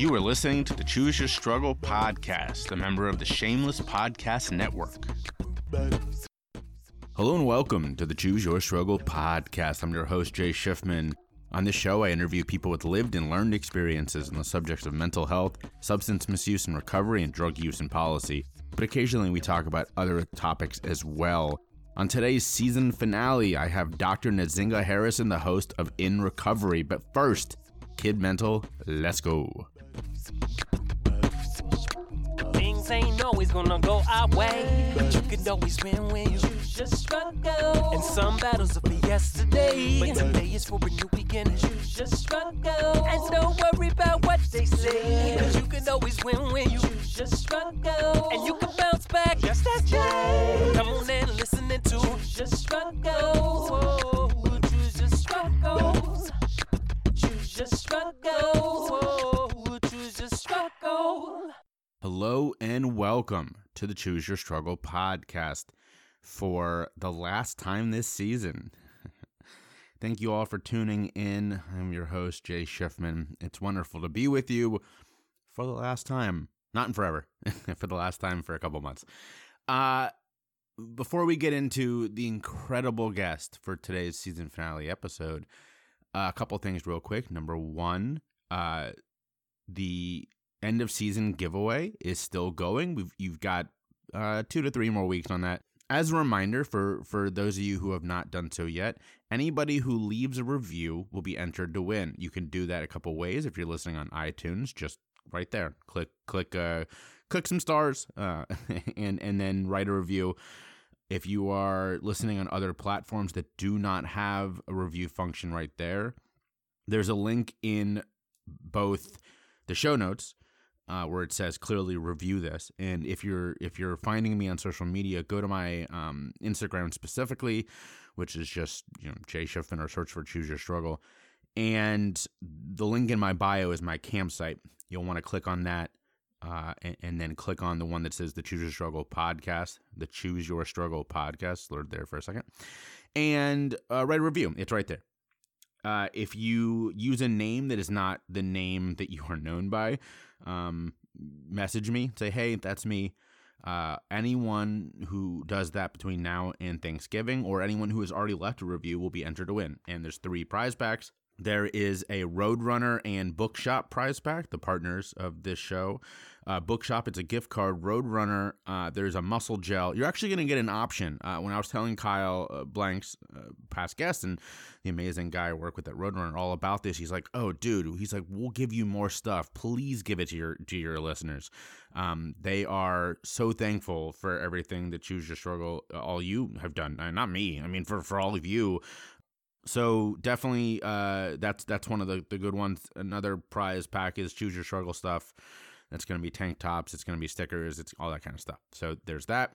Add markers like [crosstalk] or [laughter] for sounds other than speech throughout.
You are listening to the Choose Your Struggle podcast, a member of the Shameless Podcast Network. Hello and welcome to the Choose Your Struggle podcast. I'm your host, Jay Schiffman. On this show, I interview people with lived and learned experiences on the subjects of mental health, substance misuse and recovery, and drug use and policy. But occasionally we talk about other topics as well. On today's season finale, I have Dr. Nzinga Harrison, the host of In Recovery. But first, Kid Mental, let's go. Things ain't always gonna go our way, but you can always win when you your struggle. And some battles are for yesterday, but today is for a new beginning. Choose your struggle, and don't worry about what they say, but you can always win when you your struggle, and you can bounce back just as Jay. Come on and listen choose your struggle. Choose your struggle. Choose your struggle. Struggle. Hello and welcome to the Choose Your Struggle podcast for the last time this season. [laughs] Thank you all for tuning in. I'm your host, Jay Schiffman. It's wonderful to be with you for the last time. Not in forever, [laughs] for the last time for a couple months. Uh, before we get into the incredible guest for today's season finale episode, uh, a couple things real quick. Number one, uh, the end of season giveaway is still going. We've you've got uh, two to three more weeks on that. As a reminder for for those of you who have not done so yet, anybody who leaves a review will be entered to win. You can do that a couple ways if you're listening on iTunes. Just right there, click click uh, click some stars, uh, [laughs] and and then write a review. If you are listening on other platforms that do not have a review function right there, there's a link in both the show notes uh, where it says clearly review this. And if you're if you're finding me on social media, go to my um, Instagram specifically, which is just you know Jay Schiffman or search for Choose Your Struggle. And the link in my bio is my campsite. You'll want to click on that. Uh, and, and, then click on the one that says the Choose Your Struggle podcast, the Choose Your Struggle podcast. Slurred there for a second, and uh, write a review. It's right there. Uh, if you use a name that is not the name that you are known by, um, message me. Say, hey, that's me. Uh, anyone who does that between now and Thanksgiving, or anyone who has already left a review, will be entered to win. And there's three prize packs. There is a Roadrunner and Bookshop prize pack, the partners of this show. Uh, Bookshop, it's a gift card. Roadrunner, uh, there's a muscle gel. You're actually going to get an option. Uh, when I was telling Kyle uh, Blanks, uh, past guest, and the amazing guy I work with at Roadrunner, all about this, he's like, "Oh, dude," he's like, "We'll give you more stuff. Please give it to your to your listeners." Um, they are so thankful for everything that Choose Your Struggle, all you have done. Uh, not me. I mean, for for all of you so definitely uh, that's that's one of the, the good ones. Another prize pack is choose your struggle stuff. That's going to be tank tops it's going to be stickers it's all that kind of stuff. So there's that.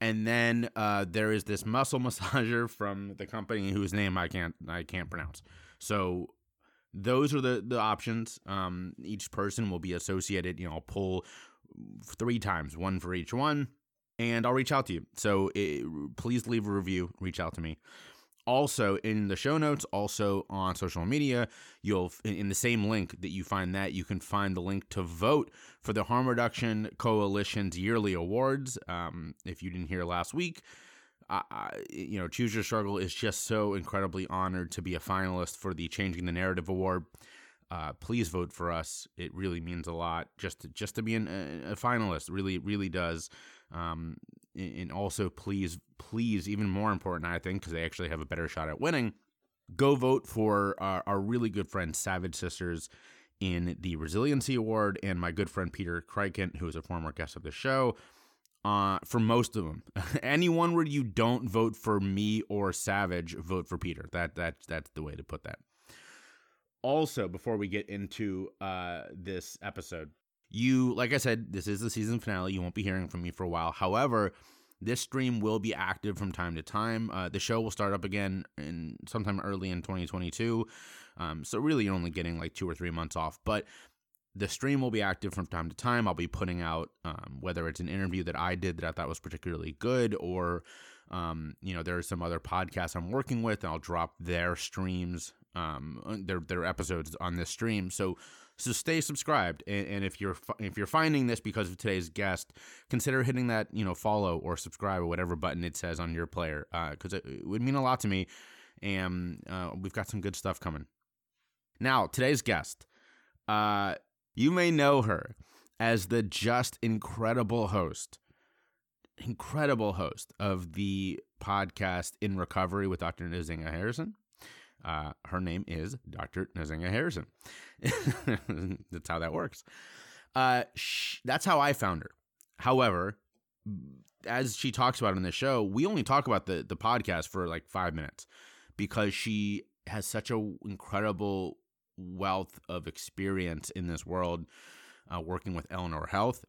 And then uh, there is this muscle [laughs] massager from the company whose name i can't i can't pronounce. So those are the the options. Um, each person will be associated you know i'll pull three times one for each one and i'll reach out to you. So it, please leave a review reach out to me also in the show notes also on social media you'll in the same link that you find that you can find the link to vote for the harm reduction coalition's yearly awards. Um, if you didn't hear last week I, you know choose your struggle is just so incredibly honored to be a finalist for the changing the narrative award. Uh, please vote for us. It really means a lot. Just to, just to be an, a, a finalist really really does um, and also please please even more important i think because they actually have a better shot at winning go vote for our, our, really good friend savage sisters in the resiliency award and my good friend peter Krykant, who is a former guest of the show. Uh, for most of them [laughs] anyone where you don't vote for me or savage vote for peter. That, that that's the way to put that. Also before we get into uh, this episode you, like I said, this is the season finale. You won't be hearing from me for a while. However, this stream will be active from time to time. Uh, the show will start up again in sometime early in 2022. Um, so really, you're only getting like two or three months off. But the stream will be active from time to time. I'll be putting out um, whether it's an interview that I did that I thought was particularly good, or um, you know, there are some other podcasts I'm working with, and I'll drop their streams, um, their their episodes on this stream. So So stay subscribed, and, and if you're if you're finding this because of today's guest, consider hitting that you know follow or subscribe or whatever button it says on your player, because uh, it, it, would mean a lot to me. And uh, we've got some good stuff coming. Now today's guest, uh, you may know her as the just incredible host, incredible host of the podcast In Recovery with Dr. Nzinga Harrison. Uh, her name is Dr. Nzinga Harrison. [laughs] that's how that works. Uh, that's how I found her. However, as she talks about in the show, we only talk about the the podcast for like five minutes because she has such a incredible wealth of experience in this world, uh, working with Eleanor Health,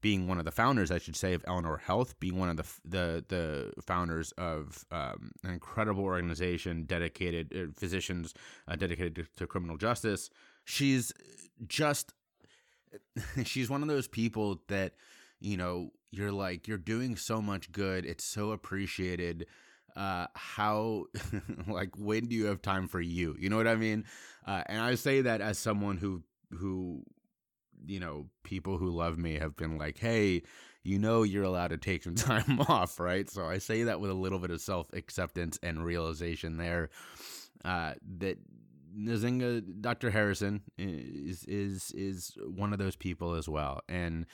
being one of the founders, I should say, of Eleanor Health, being one of the the the founders of um, an incredible organization dedicated uh, physicians uh, dedicated to, to, criminal justice. She's just [laughs] she's one of those people that you know you're like you're doing so much good. It's so appreciated. Uh, how [laughs] like when do you have time for you? You know what I mean? Uh, and I say that as someone who who you know, people who love me have been like, hey, you know, you're allowed to take some [laughs] time off, right? So I say that with a little bit of self acceptance and realization there uh, that Nzinga, Dr. Harrison is is is one of those people as well, and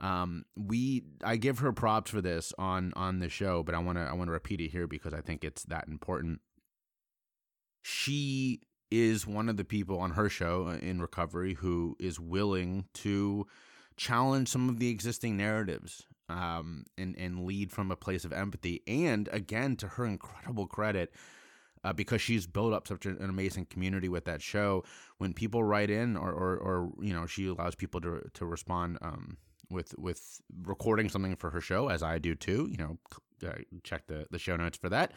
um, we I give her props for this on on the show, but I want to I want to repeat it here because I think it's that important. She is one of the people on her show uh, in recovery who is willing to challenge some of the existing narratives um, and and lead from a place of empathy. And again, to her incredible credit, uh, because she's built up such an amazing community with that show. When people write in, or or, or you know, she allows people to to respond um, with with recording something for her show, as I do too. You know, uh, check the the show notes for that.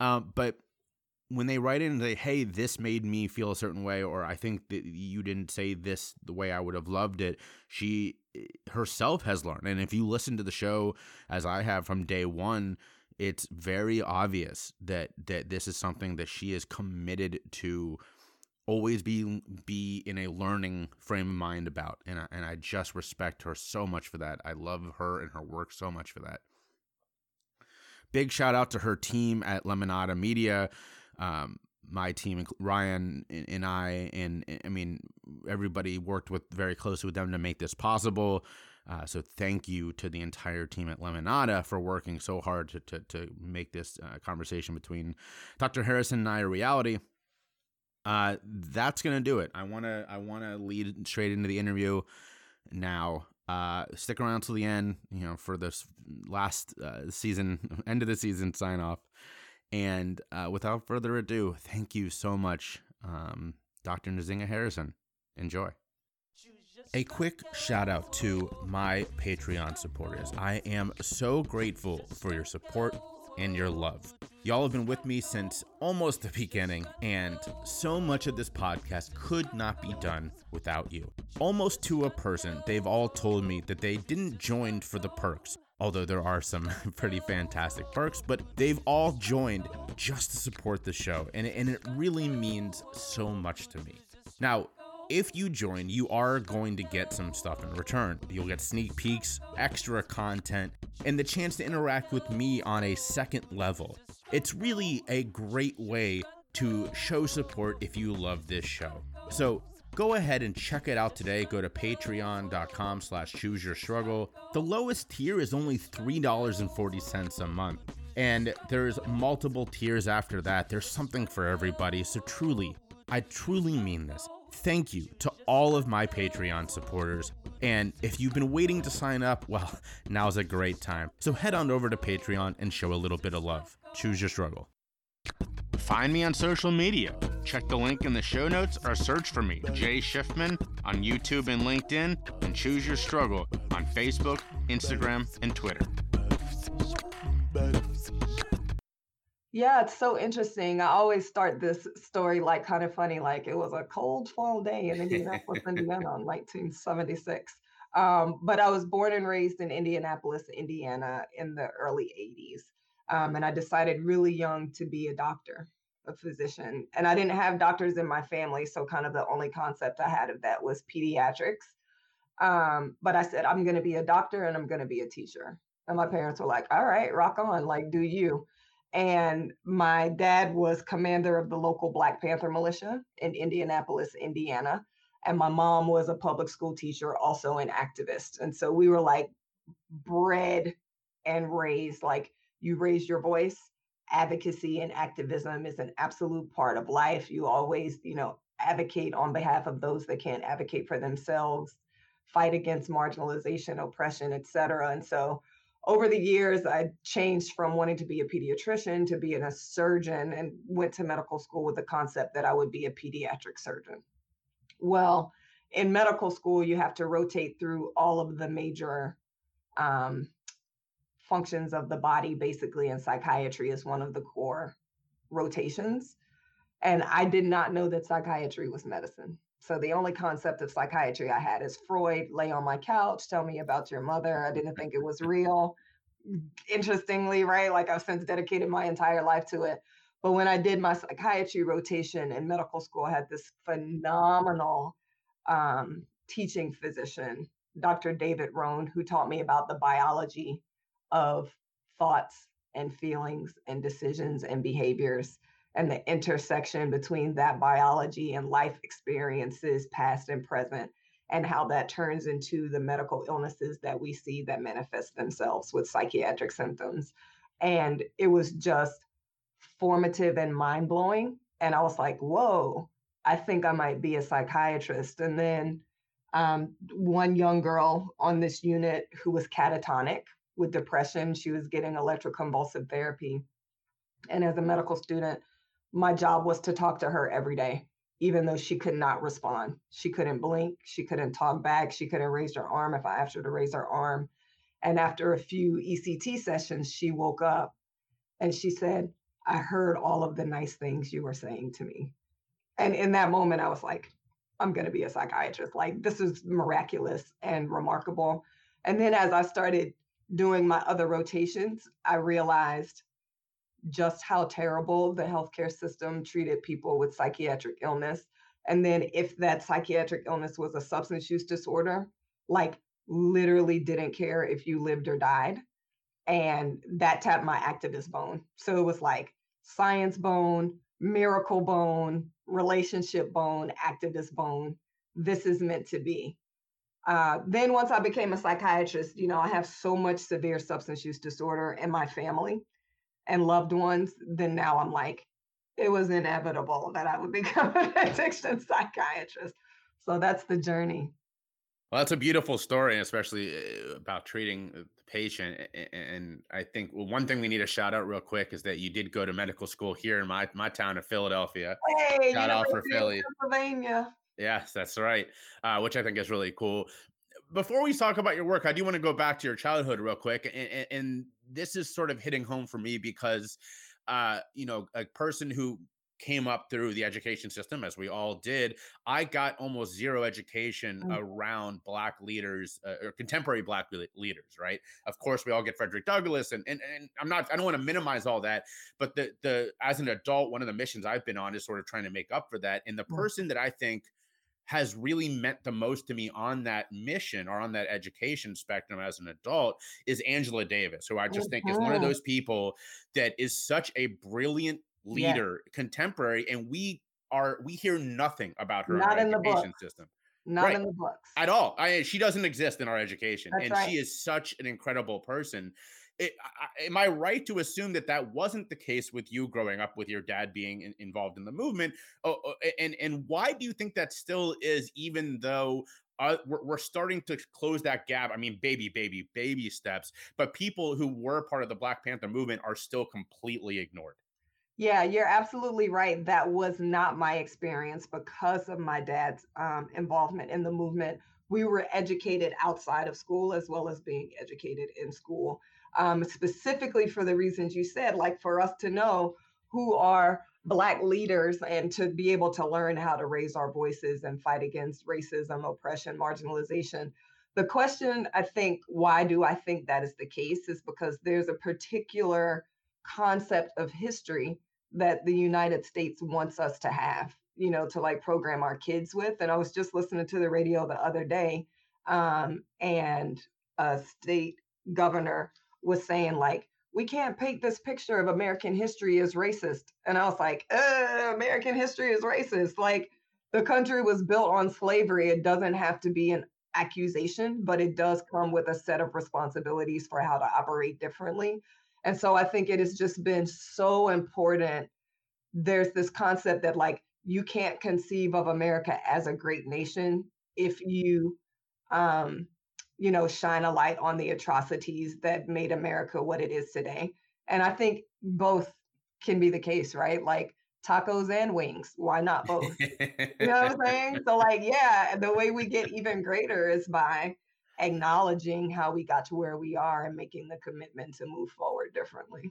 Uh, but when they write in and say, "Hey, this made me feel a certain way," or "I think that you didn't say this the way I would have loved it," she eh, herself has learned. And if you listen to the show as I have from day one, it's very obvious that that this is something that she is committed to always be be in a learning frame of mind about and I, and I just respect her so much for that. I love her and her work so much for that. Big shout out to her team at Lemonada Media um, my team, Ryan and I, and I mean, everybody worked with very closely with them to make this possible. Uh, so thank you to the entire team at Lemonada for working so hard to, to, to make this uh, conversation between Dr. Harrison and I a reality. Uh, that's gonna do it. I wanna I wanna lead straight into the interview now. Uh, stick around till the end, you know, for this last uh, season, [laughs] end of the season sign off. And uh, without further ado, thank you so much, um, Dr. Nzinga Harrison. Enjoy. A quick shout out to my Patreon supporters. I am so grateful for your support and your love. Y'all have been with me since almost the beginning, and so much of this podcast could not be done without you. Almost to a person, they've all told me that they didn't join for the perks, although there are some [laughs] pretty fantastic perks, but they've all joined just to support the show, and, and it really means so much to me. Now, if you join, you are going to get some stuff in return. You'll get sneak peeks, extra content, and the chance to interact with me on a second level. It's really a great way to show support if you love this show. So go ahead and check it out today. Go to patreon.com slash choose your struggle. The lowest tier is only $3.40 a month. And there's multiple tiers after that. There's something for everybody. So truly, I truly mean this. Thank you to all of my Patreon supporters. And if you've been waiting to sign up, well, [laughs] now's a great time. So head on over to Patreon and show a little bit of love. Choose your struggle. Find me on social media. Check the link in the show notes or search for me, Jay Schiffman, on YouTube and LinkedIn, and Choose Your Struggle on Facebook, Instagram, and Twitter. Yeah, it's so interesting. I always start this story like kind of funny, like it was a cold fall day in Indianapolis, Indiana in 1976. [laughs] Um, but I was born and raised in Indianapolis, Indiana in the early 80s. Um, and I decided really young to be a doctor a physician. And I didn't have doctors in my family. So, kind of the only concept I had of that was pediatrics. Um, but I said, I'm going to be a doctor and I'm going to be a teacher. And my parents were like, all right, rock on, like, do you. And my dad was commander of the local Black Panther militia in Indianapolis, Indiana. And my mom was a public school teacher, also an activist. And so we were like bred and raised like you raise your voice. Advocacy and activism is an absolute part of life. You always, you know, advocate on behalf of those that can't advocate for themselves, fight against marginalization, oppression, et cetera. And so over the years, I changed from wanting to be a pediatrician to being a surgeon and went to medical school with the concept that I would be a pediatric surgeon. Well, in medical school, you have to rotate through all of the major um, functions of the body, basically, in psychiatry is one of the core rotations. And I did not know that psychiatry was medicine. So the only concept of psychiatry I had is Freud, lay on my couch, tell me about your mother. I didn't think it was real. Interestingly, right? Like I've since dedicated my entire life to it. But when I did my psychiatry rotation in medical school, I had this phenomenal um, teaching physician, Dr. David Rohn, who taught me about the biology of thoughts and feelings and decisions and behaviors and the intersection between that biology and life experiences, past and present, and how that turns into the medical illnesses that we see that manifest themselves with psychiatric symptoms. And it was just formative and mind blowing. And I was like, whoa, I think I might be a psychiatrist. And then um, one young girl on this unit who was catatonic with depression, she was getting electroconvulsive therapy. And as a medical student, my job was to talk to her every day, even though she could not respond. She couldn't blink, she couldn't talk back, she couldn't raise her arm if I asked her to raise her arm. And after a few ECT sessions, she woke up and she said, I heard all of the nice things you were saying to me. And in that moment, I was like, I'm going to be a psychiatrist. Like, this is miraculous and remarkable. And then as I started doing my other rotations, I realized just how terrible the healthcare system treated people with psychiatric illness. And then if that psychiatric illness was a substance use disorder, like literally didn't care if you lived or died. And that tapped my activist bone. So it was like science bone, miracle bone, relationship bone, activist bone. This is meant to be. Uh, then once I became a psychiatrist, you know, I have so much severe substance use disorder in my family and loved ones. Then now I'm like, it was inevitable that I would [laughs] become an addiction psychiatrist. So that's the journey. Well, that's a beautiful story, especially uh, about treating the patient. And I think well, one thing we need to shout out real quick is that you did go to medical school here in my my town of Philadelphia. Hey, shout out for Philly, Pennsylvania. Yes, that's right. Uh, which I think is really cool. Before we talk about your work, I do want to go back to your childhood real quick, and, and this is sort of hitting home for me because, uh, you know, a person who came up through the education system as we all did i got almost zero education mm. around black leaders uh, or contemporary black leaders right of course we all get frederick douglass and, and and i'm not i don't want to minimize all that but the the as an adult one of the missions i've been on is sort of trying to make up for that and the mm. person that i think has really meant the most to me on that mission or on that education spectrum as an adult is Angela Davis, who I oh, just think is one of those people that is such a brilliant leader, yeah. contemporary, and we are we hear nothing about her Not in, in the education system. Not right. in the books at all. I she doesn't exist in our education, That's and right. she is such an incredible person it, I, am I right to assume that that wasn't the case with you growing up with your dad being in, involved in the movement? Oh, oh, and and why do you think that still is, even though uh, we're, we're, starting to close that gap. I mean, baby, baby, baby steps. But people who were part of the Black Panther movement are still completely ignored. Yeah, you're absolutely right. That was not my experience because of my dad's um, involvement in the movement. We were educated outside of school as well as being educated in school um, specifically for the reasons you said, like for us to know who are Black leaders and to be able to learn how to raise our voices and fight against racism, oppression, marginalization. The question, I think, why do I think that is the case is because there's a particular concept of history that the United States wants us to have, you know, to like program our kids with. And I was just listening to the radio the other day, um, and a state governor was saying, like, we can't paint this picture of American history as racist. And I was like, American history is racist. Like, the country was built on slavery. It doesn't have to be an accusation, but it does come with a set of responsibilities for how to operate differently. And so I think it has just been so important. There's this concept that, like, you can't conceive of America as a great nation if you, um, you know, shine a light on the atrocities that made America what it is today. And I think both can be the case, right? Like, tacos and wings. Why not both? you know what I'm saying? So, like, yeah, the way we get even greater is by acknowledging how we got to where we are and making the commitment to move forward differently.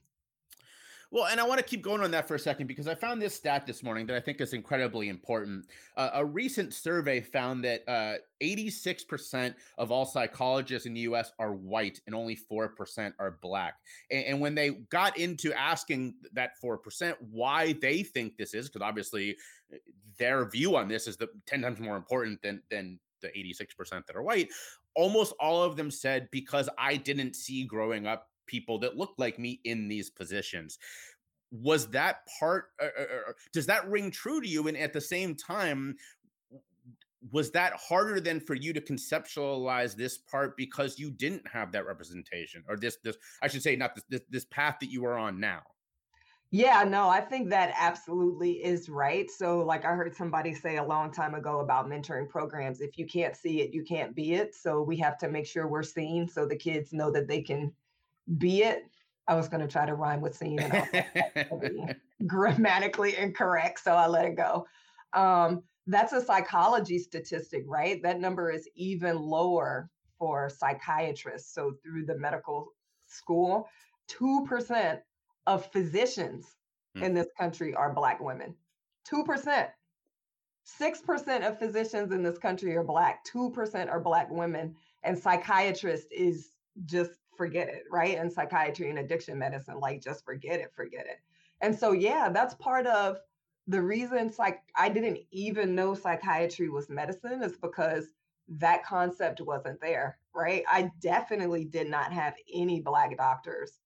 Well, and I want to keep going on that for a second because I found this stat this morning that I think is incredibly important. Uh, a recent survey found that uh, 86% of all psychologists in the US are white and only 4% are black. And, and when they got into asking that 4% why they think this is, because obviously uh, their view on this is the 10 times more important than, than the 86% that are white, almost all of them said, because I didn't see growing up people that looked like me in these positions was that part uh, uh, does that ring true to you and at the same time was that harder than for you to conceptualize this part because you didn't have that representation or this this i should say not this this, this path that you are on now yeah, no, I think that absolutely is right. So, like I heard somebody say a long time ago about mentoring programs if you can't see it, you can't be it. So, we have to make sure we're seen so the kids know that they can be it. I was going to try to rhyme with seen and [laughs] grammatically incorrect, so I let it go. Um, that's a psychology statistic, right? That number is even lower for psychiatrists. So, through the medical school, 2% of physicians mm. in this country are Black women. 2%. 6% of physicians in this country are Black. 2% are Black women. And psychiatrist is just forget it, right? And psychiatry and addiction medicine, like just forget it, forget it. And so, yeah, that's part of the reason psych I didn't even know psychiatry was medicine is because that concept wasn't there, right? I definitely did not have any black doctors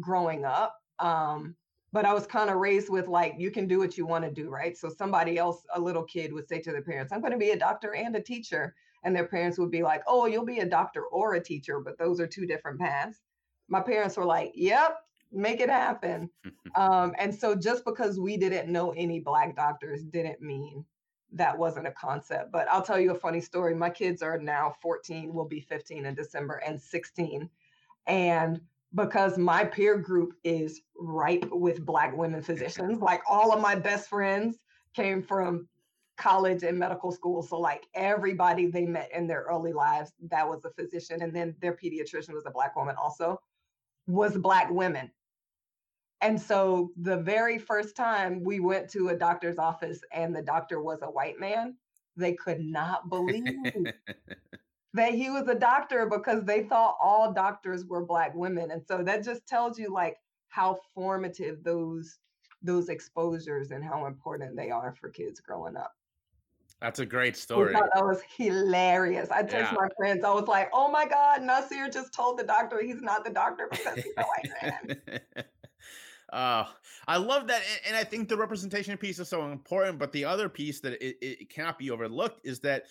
growing up. Um, but I was kind of raised with like, you can do what you want to do, right? So somebody else, a little kid, would say to their parents, I'm going to be a doctor and a teacher. And their parents would be like, oh, you'll be a doctor or a teacher, but those are two different paths. My parents were like, yep, make it happen. [laughs] um, and so just because we didn't know any Black doctors didn't mean that wasn't a concept. But I'll tell you a funny story. My kids are now 14, will be 15 in December, and 16. And because my peer group is ripe with Black women physicians, [laughs] like all of my best friends came from college and medical school. So, like everybody they met in their early lives, that was a physician. And then their pediatrician was a Black woman, also, was Black women. And so the very first time we went to a doctor's office and the doctor was a white man, they could not [laughs] believe that he was a doctor because they thought all doctors were black women. And so that just tells you like how formative those those exposures and how important they are for kids growing up. That's a great story. that was hilarious. I text yeah. my friends. I was like, "Oh my God, Nasir just told the doctor he's not the doctor because he's a white man." Uh, [laughs] I love that, and I think the representation piece is so important. But the other piece that it, it cannot be overlooked is that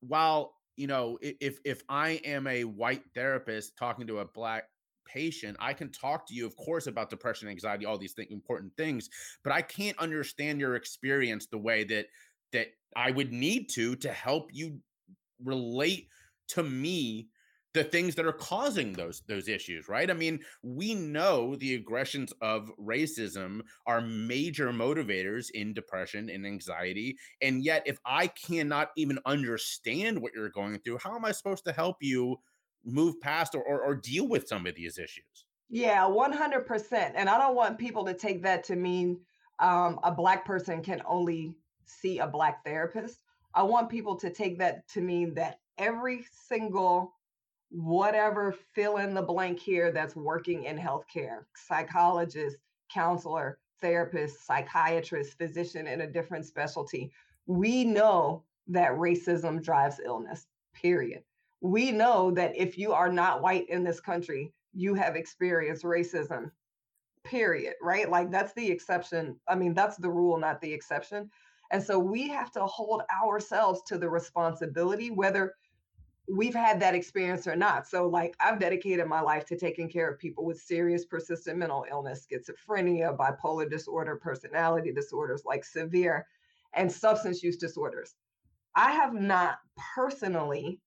while you know, if if I am a white therapist talking to a black patient, I can talk to you, of course, about depression, anxiety, all these th- important things, but I can't understand your experience the way that that I would need to to help you relate to me the things that are causing those those issues right? I mean we know the aggressions of racism are major motivators in depression and anxiety and yet if i cannot even understand what you're going through how am i supposed to help you move past or, or, or deal with some of these issues? Yeah 100% and i don't want people to take that to mean um, a black person can only see a black therapist. I want people to take that to mean that every single whatever fill in the blank here that's working in healthcare, psychologist, counselor, therapist, psychiatrist, physician in a different specialty, we know that racism drives illness, period. We know that if you are not white in this country, you have experienced racism, period, right? Like that's the exception. I mean, that's the rule, not the exception. And so we have to hold ourselves to the responsibility, whether we've had that experience or not. So, like, I've dedicated my life to taking care of people with serious, persistent mental illness, schizophrenia, bipolar disorder, personality disorders, like severe, and substance use disorders. I have not personally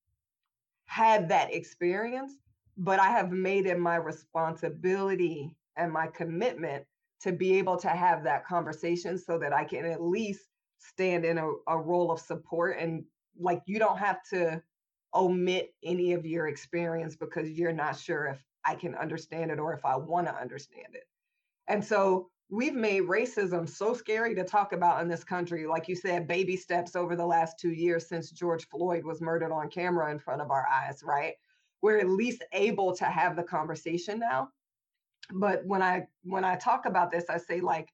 had that experience, but I have made it my responsibility and my commitment to be able to have that conversation so that I can at least stand in a, a role of support and like you don't have to omit any of your experience because you're not sure if I can understand it or if I want to understand it. And so we've made racism so scary to talk about in this country. Like you said, baby steps over the last two years since George Floyd was murdered on camera in front of our eyes, right? We're at least able to have the conversation now. But when I when I talk about this, I say like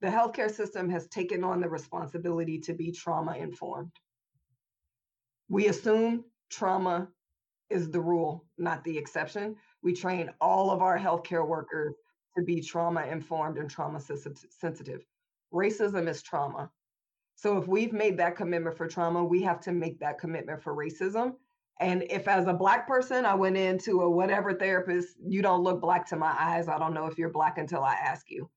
the healthcare system has taken on the responsibility to be trauma informed. We assume trauma is the rule, not the exception. We train all of our healthcare workers to be trauma informed and trauma sensitive. Racism is trauma. So if we've made that commitment for trauma, we have to make that commitment for racism. And if as a black person, I went into a whatever therapist, you don't look black to my eyes. I don't know if you're black until I ask you,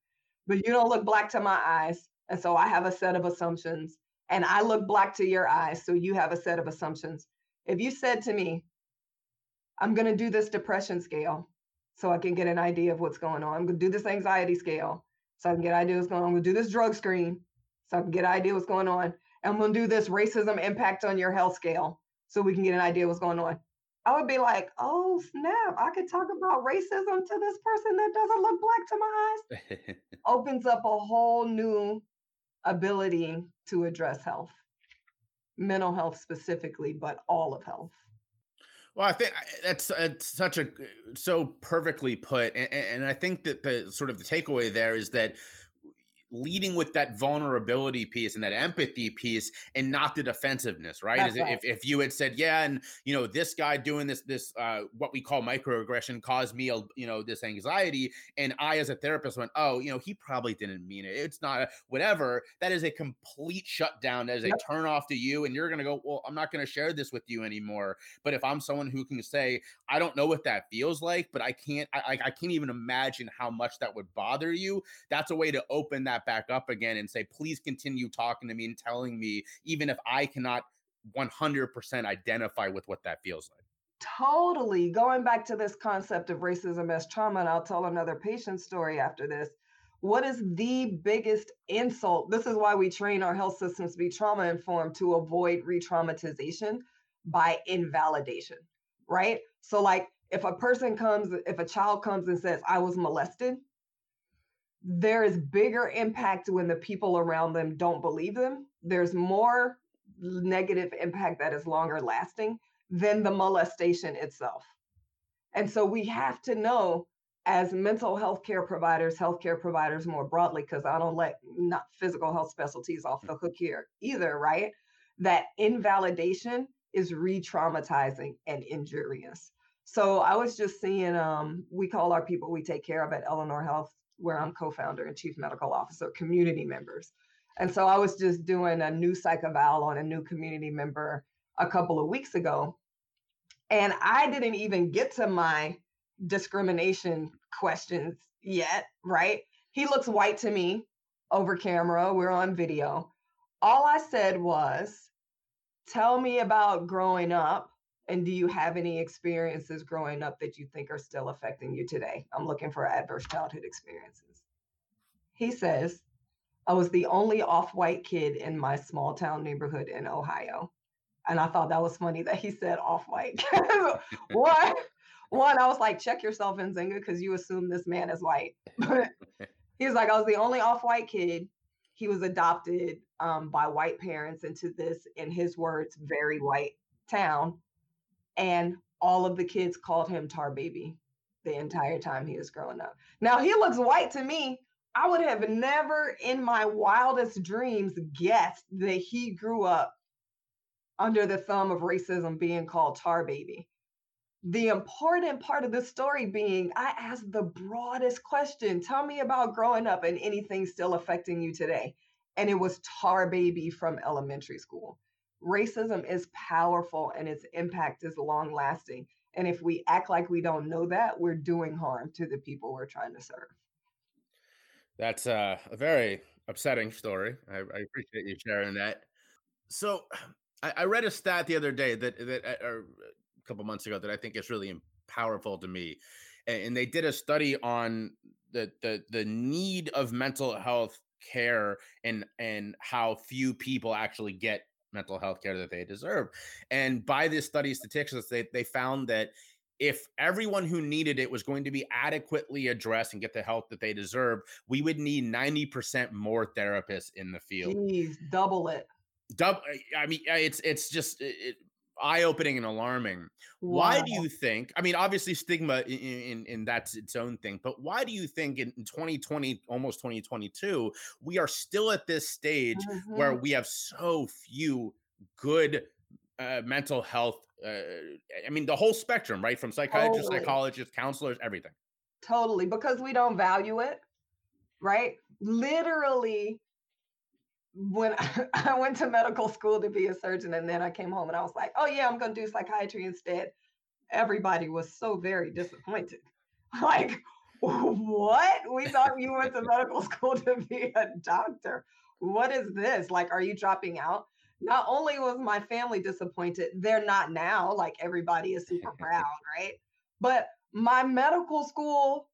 but you don't look black to my eyes. And so I have a set of assumptions and I look black to your eyes. So you have a set of assumptions. If you said to me, I'm going to do this depression scale so I can get an idea of what's going on. I'm going to do this anxiety scale so I can get an idea what's going on. I'm going to do this drug screen so I can get an idea what's going on. And I'm going to do this racism impact on your health scale so we can get an idea what's going on. I would be like, oh snap, I could talk about racism to this person that doesn't look black to my eyes. [laughs] Opens up a whole new ability to address health mental health specifically, but all of health. Well, I think eh, that's, eh, that's such a eh, so perfectly put, and, and I think that the sort of the takeaway there is that leading with that vulnerability piece and that empathy piece and not the defensiveness right, right. if, if you had said yeah and you know this guy doing this this uh, what we call microaggression caused me a, you know this anxiety and i as a therapist went oh you know he probably didn't mean it. It's not a, whatever. That is a complete shutdown. That is yep. a turn off to you and you're going to go well i'm not going to share this with you anymore. But if i'm someone who can say i don't know what that feels like but i can't i, I can't even imagine how much that would bother you that's a way to open that back up again and say, please continue talking to me and telling me, even if I cannot 100% identify with what that feels like. Totally. Going back to this concept of racism as trauma, and I'll tell another patient story after this. What is the biggest insult? This is why we train our health systems to be trauma informed to avoid re traumatization by invalidation, right? So, like, if a person comes, if a child comes and says, I was molested, there is bigger impact when the people around them don't believe them. There's more negative impact that is longer lasting than the molestation itself. And so we have to know as mental health care providers, healthcare providers more broadly, because I don't let not physical health specialties off the hook here either, right? That invalidation is re-traumatizing and injurious. So I was just seeing um, we call our people we take care of at Eleanor Health where I'm co-founder and chief medical officer, community members. And so I was just doing a new psych eval on a new community member a couple of weeks ago. And I didn't even get to my discrimination questions yet, right? He looks white to me over camera. We're on video. All I said was, Tell me about growing up and do you have any experiences growing up that you think are still affecting you today? I'm looking for adverse childhood experiences. He says, I was the only off white kid in my small town neighborhood in Ohio. And I thought that was funny that he said off white. one, [laughs] one, I was like, check yourself in Nzinga because you assume this man is white. [laughs] he was like, I was the only off white kid. He was adopted um, by white parents into this, in his words, very white town and all of the kids called him Tar Baby the entire time he was growing up. Now he looks white to me I would have never in my wildest dreams guessed that he grew up under the thumb of racism being called tar baby. The important part of the story being I asked the broadest question tell me about growing up and anything still affecting you today. And it was tar baby from elementary school. Racism is powerful and its impact is long lasting. And if we act like we don't know that, we're doing harm to the people we're trying to serve. That's uh, a very upsetting story. I, I, appreciate you sharing that. So, I, I, read a stat the other day that that uh, or a couple months ago that I think is really powerful to me, and, and they did a study on the the the need of mental health care and and how few people actually get mental health care that they deserve. And by this study statistics, they, they found that if everyone who needed it was going to be adequately addressed and get the help that they deserve, we would need 90% more therapists in the field. Jeez, double it. Double, I mean, it's it's just it, eye-opening and alarming. Wow. Why do you think? I mean, obviously stigma in, in, in that's its own thing, but why do you think in 2020, almost 2022, we are still at this stage mm-hmm. where we have so few good uh, mental health? Uh, I mean, the whole spectrum, right? From psychiatrists, totally. psychologists, counselors, everything. Totally, because we don't value it, right? Literally, when [laughs] I went to medical school to be a surgeon and then I came home and I was like, oh yeah, I'm going to do psychiatry instead. Everybody was so very disappointed. [laughs] Like, what? We thought you went to medical [laughs] school to be a doctor. What is this? Like, are you dropping out? Not only was my family disappointed, they're not now. Like, everybody is super proud, right? But my medical school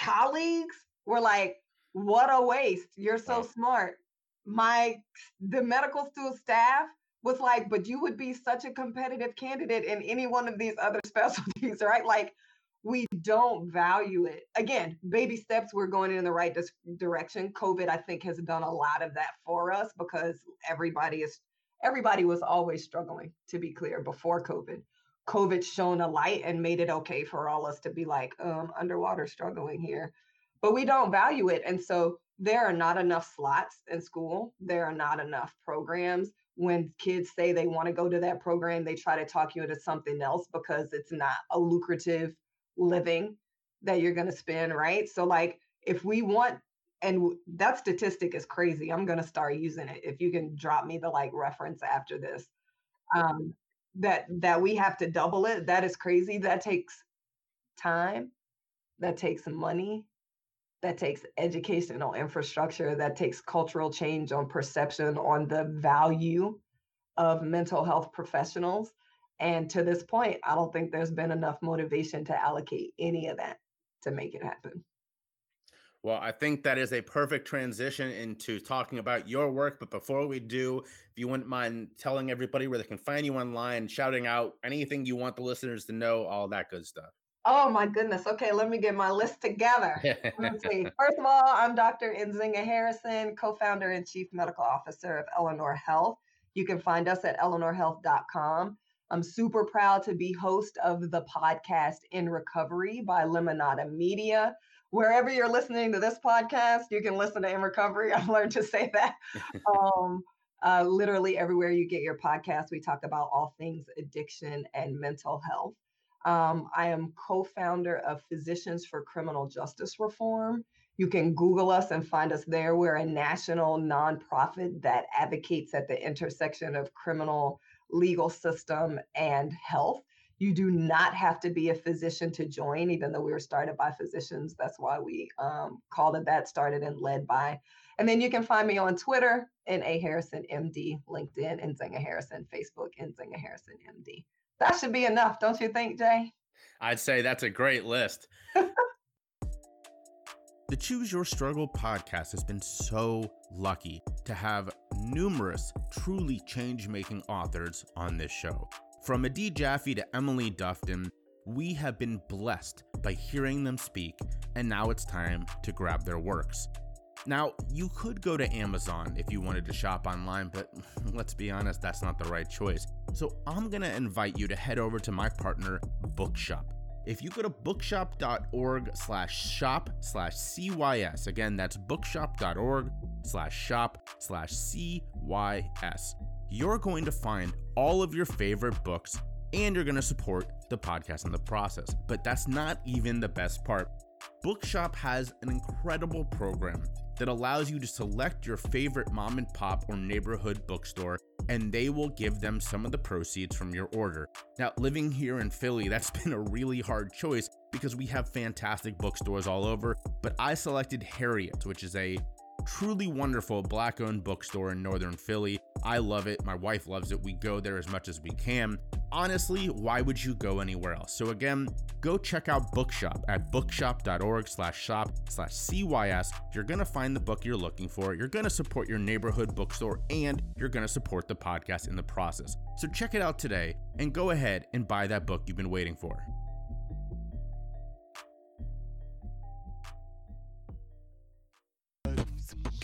colleagues were like, what a waste. You're so smart my the medical school staff was like, but you would be such a competitive candidate in any one of these other [laughs] specialties, right? Like, we don't value it. Again, baby steps, we're going in the right dis- direction. COVID, I think, has done a lot of that for us because everybody is everybody was always struggling, to be clear, before COVID. COVID shone a light and made it okay for all us to be like, um, underwater struggling here. But we don't value it. And so there are not enough slots in school. There are not enough programs. When kids say they want to go to that program, they try to talk you into something else because it's not a lucrative living that you're going to spend, right? So, like, if we want, and that statistic is crazy, I'm going to start using it. If you can drop me the like reference after this, um, that that we have to double it. That is crazy. That takes time. That takes money that takes educational infrastructure, that takes cultural change on perception on the value of mental health professionals. And to this point, I don't think there's been enough motivation to allocate any of that to make it happen. Well, I think that is a perfect transition into talking about your work. But before we do, if you wouldn't mind telling everybody where they can find you online, shouting out anything you want the listeners to know, all that good stuff. Oh my goodness. Okay, let me get my list together. [laughs] First of all, I'm Dr. Nzinga Harrison, co-founder and chief medical officer of Eleanor Health. You can find us at eleanorhealth.com. I'm super proud to be host of the podcast In Recovery by Lemonada Media. Wherever you're listening to this podcast, you can listen to In Recovery. [laughs] I've learned to say that. [laughs] um, uh, literally everywhere you get your podcast, we talk about all things addiction and mental health. Um, I am co founder of Physicians for Criminal Justice Reform. You can Google us and find us there. We're a national nonprofit that advocates at the intersection of criminal legal system and health. You do not have to be a physician to join, even though we were started by physicians. That's why we um, called it that, started and led by. And then you can find me on Twitter, N.A. Harrison MD, LinkedIn, and Nzinga Harrison, Facebook, and Nzinga Harrison MD. That should be enough, don't you think, Jay? I'd say that's a great list. [laughs] the Choose Your Struggle podcast has been so lucky to have numerous truly change making authors on this show. From Adi Jaffe to Emily Dufton, we have been blessed by hearing them speak, and now it's time to grab their works. Now, you could go to Amazon if you wanted to shop online, but [laughs] let's be honest, that's not the right choice. So I'm to invite you to head over to my partner, Bookshop. if you go to bookshop.org slash shop slash CYS, again, that's bookshop.org slash shop slash CYS, you're going to find all of your favorite books and you're going to support the podcast in the process. But that's not even the best part. Bookshop has an incredible program that allows you to select your favorite mom and pop or neighborhood bookstore and they will give them some of the proceeds from your order. Now, living here in Philly, that's [laughs] been a really hard choice because we have fantastic bookstores all over, but I selected Harriet, which is a truly wonderful black owned bookstore in Northern Philly. I love it. My wife loves it. We go there as much as we can. Honestly, why would you go anywhere else? So again, go check out Bookshop at bookshop.org slash shop slash CYS. You're going to find the book you're looking for. You're going to support your neighborhood bookstore and you're going to support the podcast in the process. So check it out today and go ahead and buy that book you've been waiting for.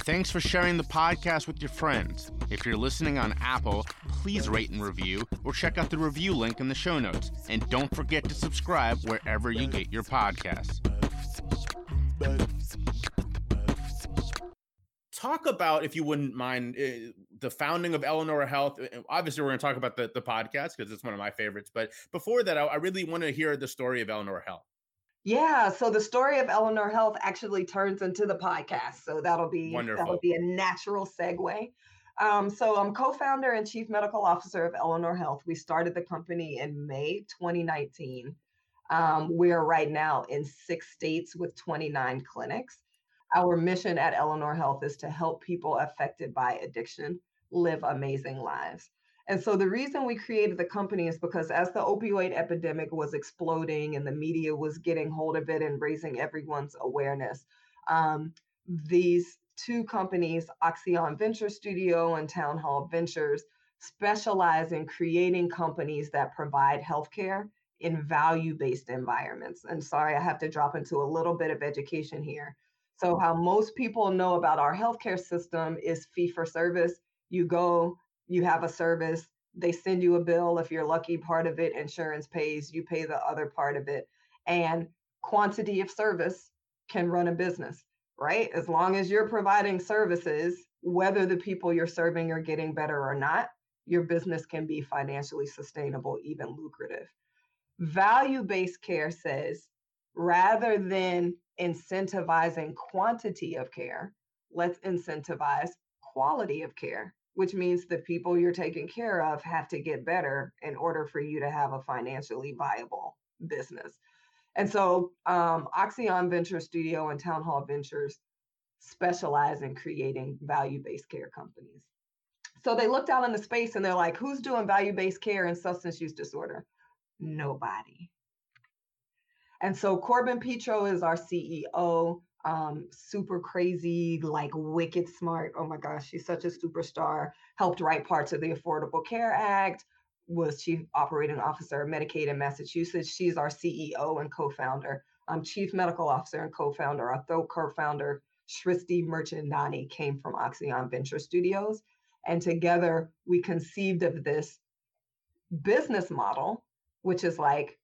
Thanks for sharing the podcast with your friends. If you're listening on Apple, please rate and review or check out the review link in the show notes. And don't forget to subscribe wherever you get your podcasts. Talk about, if you wouldn't mind, uh, the founding of Eleanor Health. Uh, obviously, we're going to talk about the, the podcast because it's one of my favorites. But before that, I, I really want to hear the story of Eleanor Health. Yeah, so the story of Eleanor Health actually turns into the podcast. So that'll be Wonderful. that'll be a natural segue. Um, so I'm co-founder and chief medical officer of Eleanor Health. We started the company in May 2019. Um, we're right now in six states with 29 clinics. Our mission at Eleanor Health is to help people affected by addiction live amazing lives. And so the reason we created the company is because as the opioid epidemic was exploding and the media was getting hold of it and raising everyone's awareness, um, these two companies, Oxeon Venture Studio and Town Hall Ventures, specialize in creating companies that provide healthcare in value based environments. And sorry, I have to drop into a little bit of education here. So, how most people know about our healthcare system is fee for service. You go, you have a service, they send you a bill. If you're lucky, part of it insurance pays, you pay the other part of it. And quantity of service can run a business, right? As long as you're providing services, whether the people you're serving are getting better or not, your business can be financially sustainable, even lucrative. Value based care says rather than incentivizing quantity of care, let's incentivize quality of care which means the people you're taking care of have to get better in order for you to have a financially viable business. And so, um, Oxeon Venture Studio and Town Hall Ventures specialize in creating value based care companies. So they looked out in the space and they're like, who's doing value based care in substance use disorder? Nobody. And so Corbin Petro is our CEO um, super crazy, like wicked smart. Oh my gosh, she's such a superstar. Helped write parts of the Affordable Care Act, was chief operating officer of Medicaid in Massachusetts. She's our CEO and co-founder. I'm chief medical officer and co-founder. Our third co-founder, Shristi Mirchandani, came from Oxeon Venture Studios. And together we conceived of this business model, which is like,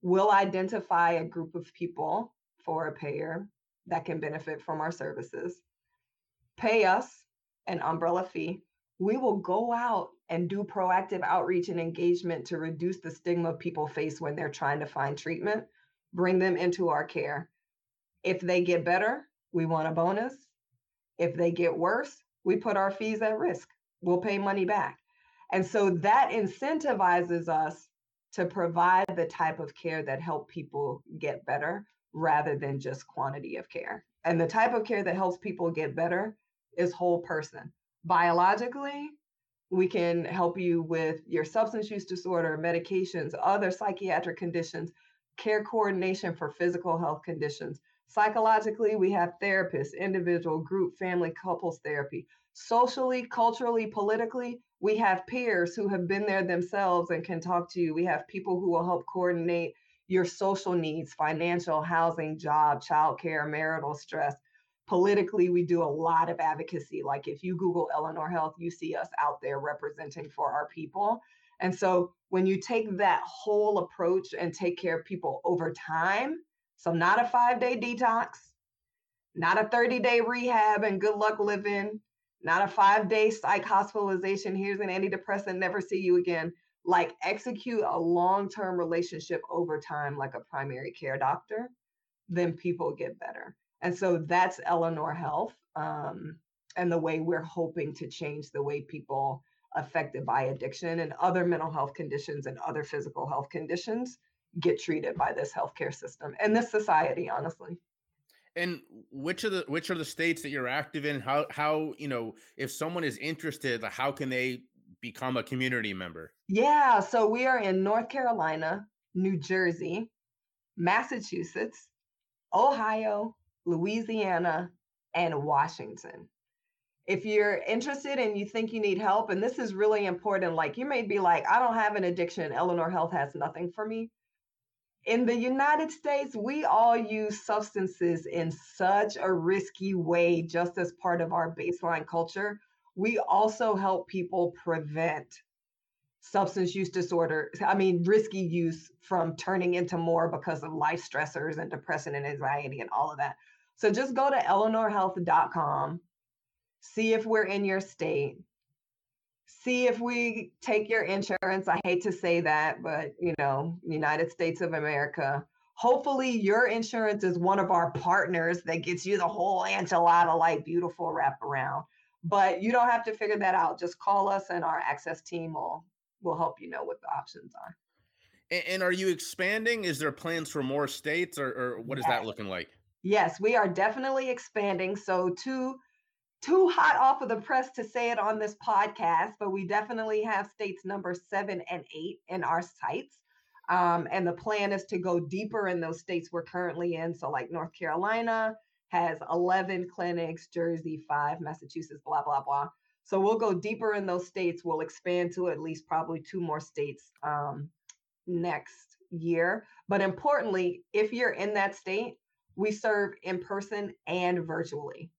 we'll identify a group of people for a payer that can benefit from our services, pay us an umbrella fee. We will go out and do proactive outreach and engagement to reduce the stigma people face when they're trying to find treatment, bring them into our care. If they get better, we want a bonus. If they get worse, we put our fees at risk. We'll pay money back. And so that incentivizes us to provide the type of care that help people get better rather than just quantity of care. And the type of care that helps people get better is whole person. Biologically, we can help you with your substance use disorder, medications, other psychiatric conditions, care coordination for physical health conditions. Psychologically, we have therapists, individual, group, family, couples therapy. Socially, culturally, politically, we have peers who have been there themselves and can talk to you. We have people who will help coordinate your social needs, financial, housing, job, childcare, marital stress. Politically, we do a lot of advocacy. Like if you Google Eleanor Health, you see us out there representing for our people. And so when you take that whole approach and take care of people over time, so not a five day detox, not a 30 day rehab and good luck living, not a five day psych hospitalization. Here's an antidepressant, never see you again. Like execute a long term relationship over time, like a primary care doctor, then people get better. And so that's Eleanor Health um, and the way we're hoping to change the way people affected by addiction and other mental health conditions and other physical health conditions get treated by this healthcare system and this society, honestly. And which of the which are the states that you're active in? How how you know if someone is interested, how can they become a community member? Yeah, so we are in North Carolina, New Jersey, Massachusetts, Ohio, Louisiana, and Washington. If you're interested and you think you need help, and this is really important, like you may be like, I don't have an addiction, Eleanor Health has nothing for me in the United States, we all use substances in such a risky way, just as part of our baseline culture. We also help people prevent substance use disorder, I mean, risky use from turning into more because of life stressors and depression and anxiety and all of that. So just go to eleanorhealth.com, see if we're in your state, see if we take your insurance. I hate to say that, but you know, United States of America. Hopefully, your insurance is one of our partners that gets you the whole enchilada like beautiful wraparound. But you don't have to figure that out. Just call us, and our access team will will help you know what the options are. And, are you expanding? Is there plans for more states, or, or what is yes. that looking like? Yes, we are definitely expanding. So, two too hot off of the press to say it on this podcast, but we definitely have states number seven and eight in our sites. Um, and the plan is to go deeper in those states we're currently in. So, like North Carolina has 11 clinics, Jersey, five, Massachusetts, blah, blah, blah. So, we'll go deeper in those states. We'll expand to at least probably two more states um, next year. But importantly, if you're in that state, we serve in person and virtually.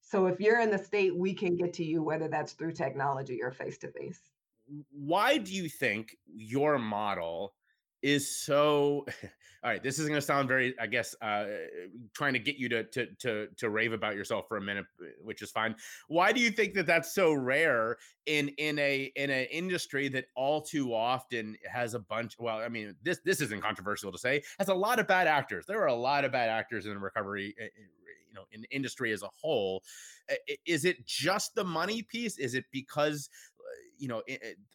So if you're in the state, we can get to you, whether that's through technology or face to face. Why do you think your model is so [laughs] all right this is going to sound very i guess uh trying to get you to to to to rave about yourself for a minute which is fine. Why do you think that that's so rare in in a in an industry that all too often has a bunch well i mean this this isn't controversial to say has a lot of bad actors. There are a lot of bad actors in recovery eh, eh, you know in industry as a whole. Is it just the money piece? Is it because uh, you know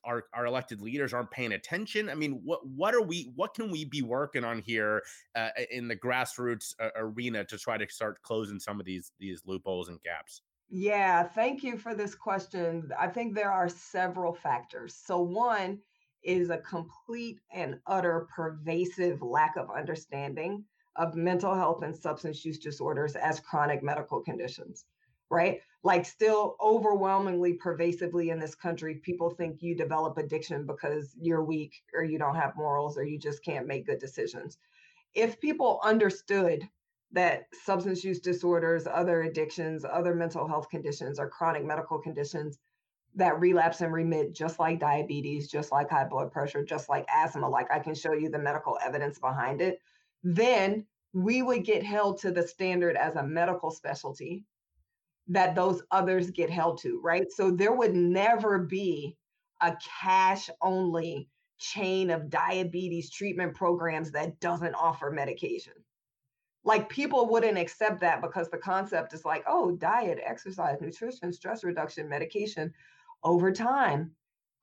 our our elected leaders aren't paying attention. I mean what what are we what can we be working on here uh, in the grassroots uh, arena to try to start closing some of these these loopholes and gaps? Yeah thank you for this question. I think there are several factors. So one is a complete and utter pervasive lack of understanding of mental health and substance use disorders as chronic medical conditions, right? Like, still overwhelmingly pervasively in this country, people think you develop addiction because you're weak or you don't have morals or you just can't make good decisions. If people understood that substance use disorders, other addictions, other mental health conditions are chronic medical conditions that relapse and remit, just like diabetes, just like high blood pressure, just like asthma. Like I can show you the medical evidence behind it then we would get held to the standard as a medical specialty that those others get held to, right? So there would never be a cash only chain of diabetes treatment programs that doesn't offer medication. Like people wouldn't accept that because the concept is like, oh, diet, exercise, nutrition, stress reduction, medication over time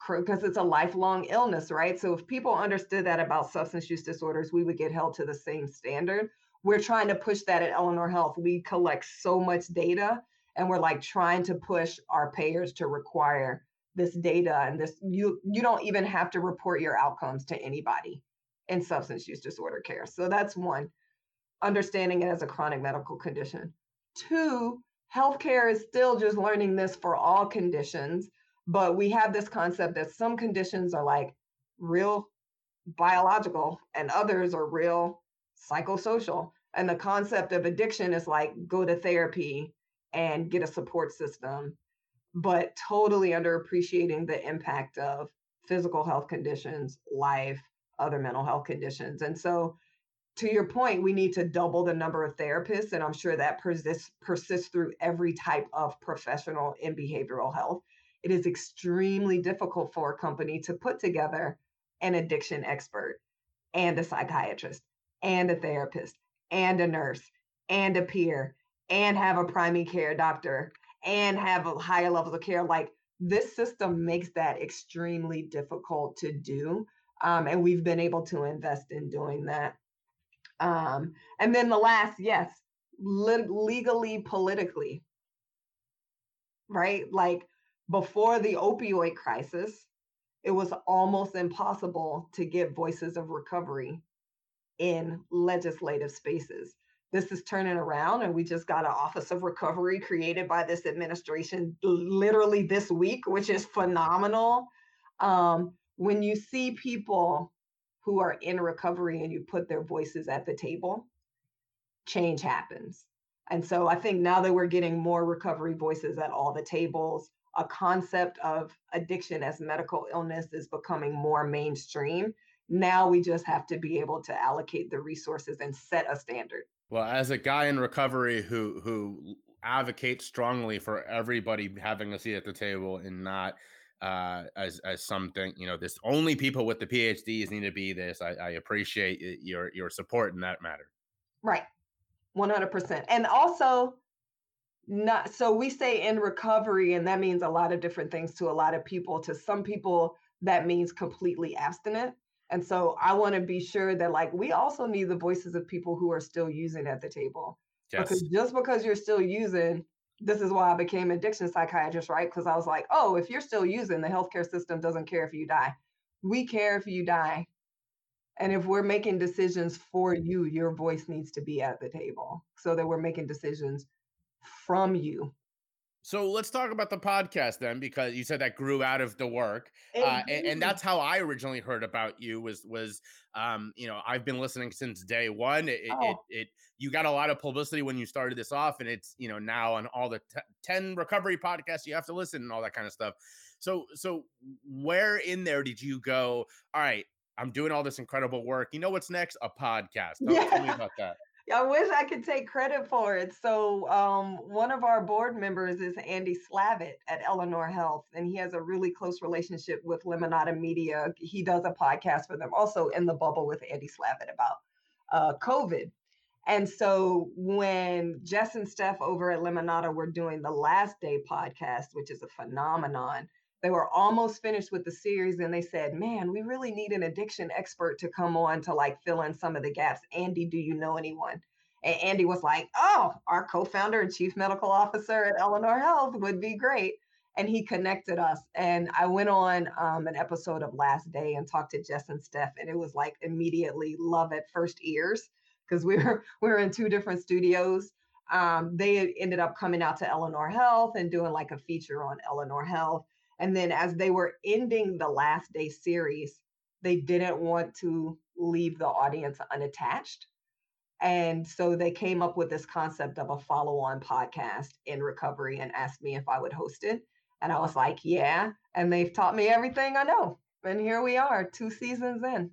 because it's a lifelong illness, right? So if people understood that about substance use disorders, we would get held to the same standard. We're trying to push that at Eleanor Health. We collect so much data and we're like trying to push our payers to require this data and this you you don't even have to report your outcomes to anybody in substance use disorder care. So that's one. Understanding it as a chronic medical condition. Two, healthcare is still just learning this for all conditions but we have this concept that some conditions are like real biological and others are real psychosocial. And the concept of addiction is like go to therapy and get a support system, but totally underappreciating the impact of physical health conditions, life, other mental health conditions. And so, to your point, we need to double the number of therapists. And I'm sure that persists, persists through every type of professional in behavioral health. It is extremely difficult for a company to put together an addiction expert and a psychiatrist and a therapist and a nurse and a peer and have a primary care doctor and have a higher levels of care. Like this system makes that extremely difficult to do. Um, and we've been able to invest in doing that. Um, and then the last, yes, le- legally, politically, right? Like before the opioid crisis, it was almost impossible to get voices of recovery in legislative spaces. This is turning around, and we just got an Office of Recovery created by this administration literally this week, which is phenomenal. Um, when you see people who are in recovery and you put their voices at the table, change happens. And so I think now that we're getting more recovery voices at all the tables, a concept of addiction as medical illness is becoming more mainstream. Now we just have to be able to allocate the resources and set a standard. Well, as a guy in recovery who who advocates strongly for everybody having a seat at the table and not uh, as as something you know this only people with the PhDs need to be this. I, I appreciate your your support in that matter. Right, one hundred percent. And also, not so we say in recovery, and that means a lot of different things to a lot of people. To some people, that means completely abstinent. And so I want to be sure that like we also need the voices of people who are still using at the table. Yes. Because just because you're still using, this is why I became addiction psychiatrist, right? Because I was like, oh, if you're still using, the healthcare system doesn't care if you die. We care if you die. And if we're making decisions for you, your voice needs to be at the table so that we're making decisions from you so let's talk about the podcast then, because you said that grew out of the work, uh, and, and, that's how I originally heard about you. Was was um, you know I've been listening since day one. It, oh. it, it, you got a lot of publicity when you started this off, and it's you know now on all the t- ten recovery podcasts you have to listen and all that kind of stuff. So so where in there did you go? All right, I'm doing all this incredible work. You know what's next? A podcast. Yeah. tell me about that. I wish I could take credit for it. So, um, one of our board members is Andy Slavitt at Eleanor Health, and he has a really close relationship with Lemonada Media. He does a podcast for them, also in the bubble with Andy Slavitt about uh, COVID. And so, when Jess and Steph over at Lemonada were doing the Last Day podcast, which is a phenomenon, they were almost finished with the series and they said man we really need an addiction expert to come on to like fill in some of the gaps. Andy do you know anyone? And andy was like oh our co-founder and chief medical officer at eleanor health would be great. And he connected us and i went on um, an episode of last day and talked to jess and steph and it was like immediately love at first ears because we were [laughs] we were in two different studios. Um, they ended up coming out to eleanor health and doing like a feature on eleanor health and then as they were ending the last day series, they didn't want to leave the audience unattached. And so they came up with this concept of a follow on podcast in recovery and asked me if I would host it. And I was like, yeah. And they've taught me everything I know. And here we are, two seasons in.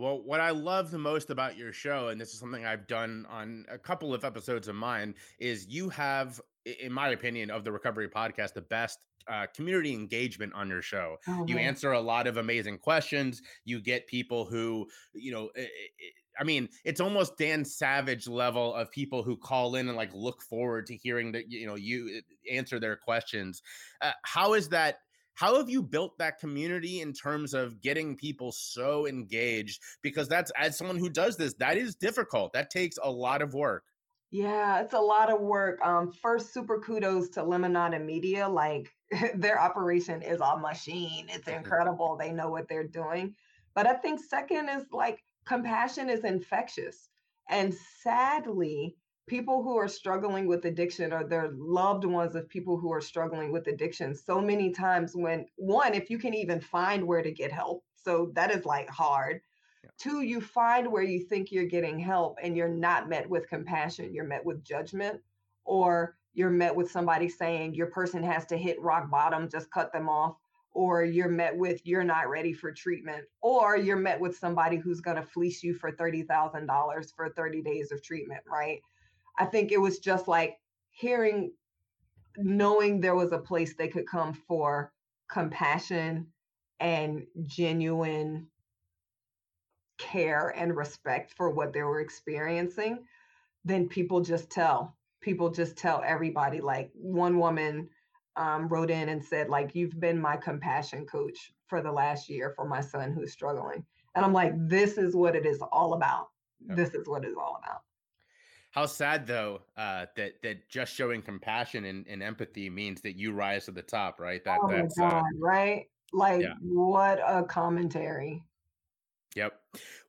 Well, what I love the most about your show, and this is something I've done on a couple of episodes of mine, is you have, in my opinion, of the Recovery Podcast, the best uh, community engagement on your show. Oh, you answer a lot of amazing questions. You get people who, you know, it, it, I mean, it's almost Dan Savage level of people who call in and like look forward to hearing that, you know, you eh, answer their questions. Uh, how is that? How have you built that community in terms of getting people so engaged? Because that's as someone who does this, that is difficult. That takes a lot of work. Yeah, it's a lot of work. Um, first, super kudos to Lemonada Media. Like [laughs] their operation is a machine. It's [laughs] incredible. They know what they're doing. But I think second is like compassion is infectious. And sadly, people who are struggling with addiction or their loved ones of people who are struggling with addiction, so many times when one, if you can even find where to get help, so that is like hard. Yeah. Two, you find where you think you're getting help and you're not met with compassion, you're met with judgment or you're met with somebody saying your person has to hit rock bottom, just cut them off, or you're met with you're not ready for treatment or you're met with somebody who's going to fleece you for $30,000 for 30 days of treatment, right? I think it was just like hearing knowing there was a place they could come for compassion and genuine care and respect for what they were experiencing, then people just tell. People just tell everybody. Like one woman um, wrote in and said, like, you've been my compassion coach for the last year for my son who's struggling. And I'm like, this is what it is all about. Yep. This is what it's all about. How sad though uh, that that just showing compassion and, and, empathy means that you rise to the top, right? That oh that's God, uh, right. Like yeah. what a commentary. Yep.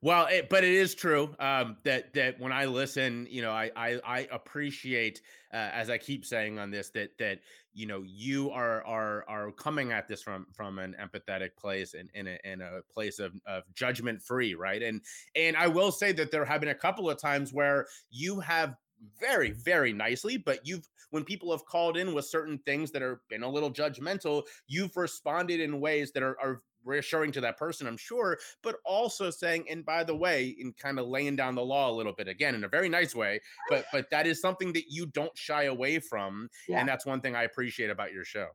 Well, it, but it is true um, that that when I listen, you know, I I, I appreciate uh, as I keep saying on this that that you know you are are are coming at this from from an empathetic place and in a, in a place of, of judgment free, right? And and I will say that there have been a couple of times where you have very very nicely but you've when people have called in with certain things that are been a little judgmental you've responded in ways that are, are reassuring to that person, I'm sure, but also saying, and by the way, in kind of laying down the law a little bit again in a very nice way, but but that is something that you don't shy away from. Yeah. And that's one thing I appreciate about your show.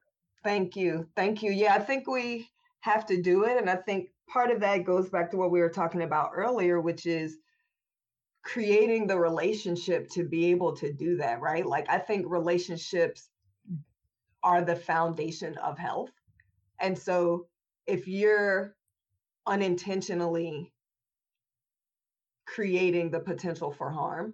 Thank you. Thank you. Yeah, I think we have to do it. And I think part of that goes back to what we were talking about earlier, which is creating the relationship to be able to do that, right? Like I think relationships are the foundation of health. And so if you're unintentionally creating the potential for harm,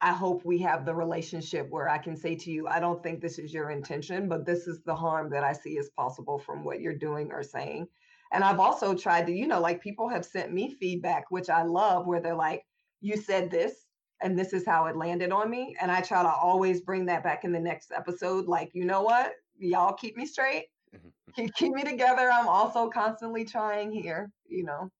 I hope we have the relationship where I can say to you, I don't think this is your intention, but this is the harm that I see as possible from what you're doing or saying. And I've also tried to, you know, like people have sent me feedback, which I love, where they're like, you said this, and this is how it landed on me. And I try to always bring that back in the next episode. Like, you know what? Y'all keep me straight Mm-hmm, mm-hmm. keep, keep me together. I'm also constantly trying here, you know.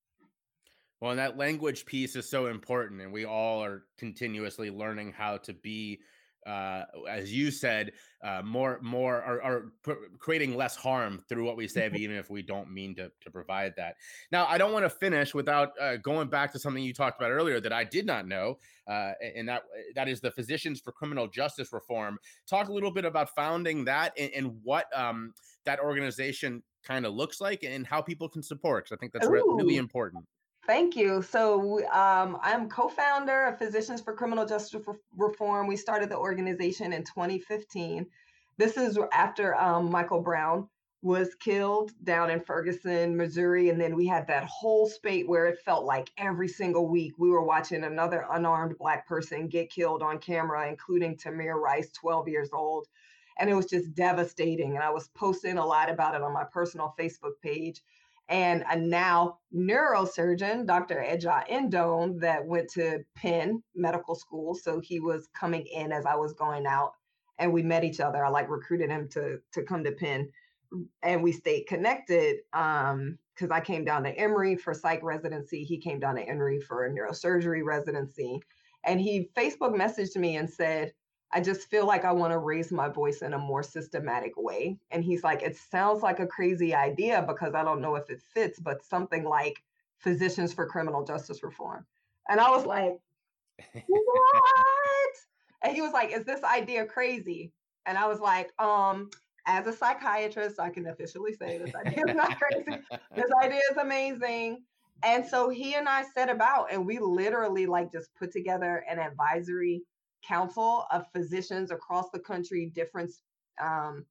Well, and that language piece is so important, and we all are continuously learning how to be, uh, as you said, uh, more, more, are or creating less harm through what we say, mm-hmm. even if we don't mean to to provide that. Now, I don't want to finish without uh, going back to something you talked about earlier that I did not know, uh, and that that is the Physicians for Criminal Justice Reform. Talk a little bit about founding that and, and what. Um, that organization kind of looks like and how people can support. Because I think that's re- really important. Thank you. So um, I'm co-founder of Physicians for Criminal Justice Reform. We started the organization in 2015. This is after um, Michael Brown was killed down in Ferguson, Missouri. And then we had that whole spate where it felt like every single week we were watching another unarmed Black person get killed on camera, including Tamir Rice, 12 years old and it was just devastating. And I was posting a lot about it on my personal Facebook page. And a now neurosurgeon, Dr. Eja Endone, that went to Penn Medical School. So he was coming in as I was going out, and we met each other. I like recruited him to to come to Penn, and we stayed connected. Um, because I came down to Emory for psych residency. He came down to Emory for a neurosurgery residency. And he Facebook messaged me and said, I just feel like I want to raise my voice in a more systematic way. And he's like, it sounds like a crazy idea because I don't know if it fits, but something like Physicians for Criminal Justice Reform. And I was like, what? and he was like, is this idea crazy? And I was like, um, as a psychiatrist, I can officially say this idea is not crazy. this [laughs] idea is amazing. And so he and I set about and we literally like just put together an advisory council of physicians across the country, different um,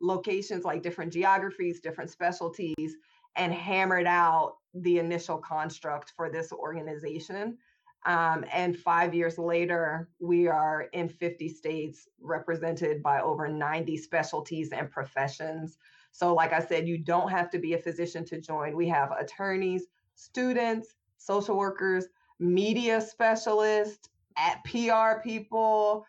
locations, like different geographies, different specialties, and hammered out the initial construct for this organization. Um, and five years later, we are in 50 states represented by over 90 specialties and professions. So, like I said, you don't have to be a physician to join. We have attorneys, students, social workers, media specialists, at PR people,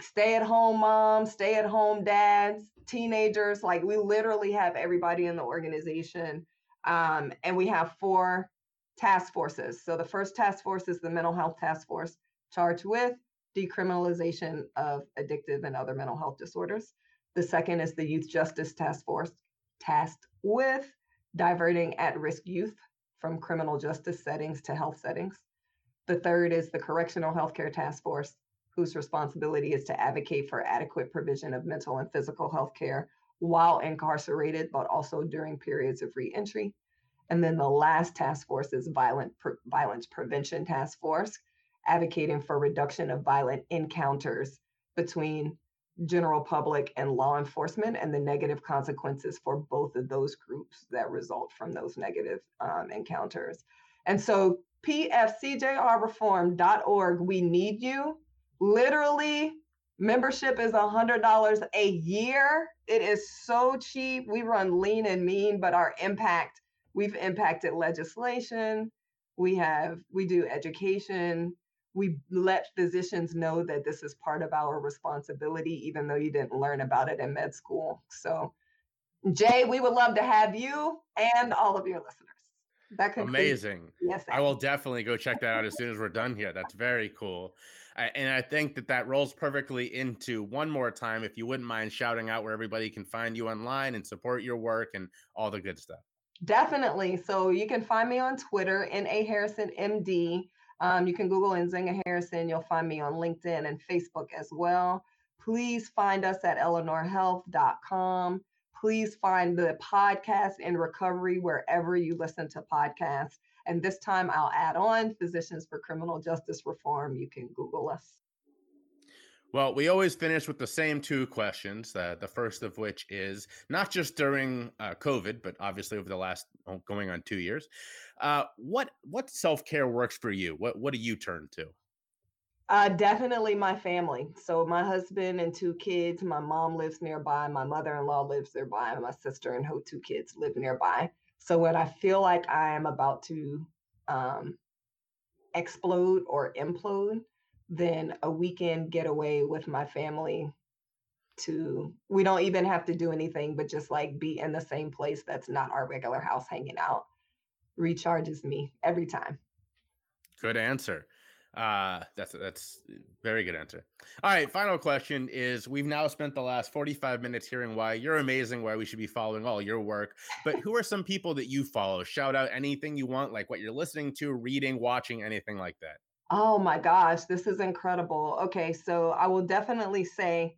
stay at home moms, stay at home dads, teenagers. Like we literally have everybody in the organization. Um, and we have four task forces. So the first task force is the mental health task force charged with decriminalization of addictive and other mental health disorders. The second is the youth justice task force tasked with diverting at risk youth from criminal justice settings to health settings. The third is the Correctional Healthcare Task Force, whose responsibility is to advocate for adequate provision of mental and physical health care while incarcerated, but also during periods of reentry. And then the last task force is Violent Violence Prevention Task Force, advocating for reduction of violent encounters between general public and law enforcement and the negative consequences for both of those groups that result from those negative um, encounters. And so pfcjrreform.org, we need you. Literally, membership is $100 a year. It is so cheap. We run lean and mean, but our impact, we've impacted legislation. We have, we do education, we let physicians know that this is part of our responsibility, even though you didn't learn about it in med school. So, Jay, we would love to have you and all of your listeners. That amazing. Yes, I will definitely go check that out as soon as we're done here. That's very cool. And I think that that rolls perfectly into one more time. If you wouldn't mind shouting out where everybody can find you online and support your work and all the good stuff. Definitely. So you can find me on Twitter, N.A. Harrison MD. Um, you can Google Nzinga Harrison. You'll find me on LinkedIn and Facebook as well. Please find us at eleanorhealth.com. Please find the podcast in recovery wherever you listen to podcasts. And this time I'll add on Physicians for Criminal Justice Reform. You can Google us. Well, we always finish with the same two questions. Uh, the first of which is not just during uh, COVID, but obviously over the last oh, going on two years. Uh, what what self care works for you? What what do you turn to? Uh, definitely my family. So my husband and two kids. My mom lives nearby. My mother in law lives nearby. My sister and her two kids live nearby. So when I feel like I am about to um, explode or implode, then a weekend getaway with my family to we don't even have to do anything but just like be in the same place that's not our regular house hanging out recharges me every time good answer uh that's that's very good answer. All right final question is we've now spent the last 45 minutes hearing why you're amazing why we should be following all your work but who are some people that you follow? Shout out anything you want like what you're listening to reading watching anything like that. Oh my gosh, this is incredible. Okay, so I will definitely say,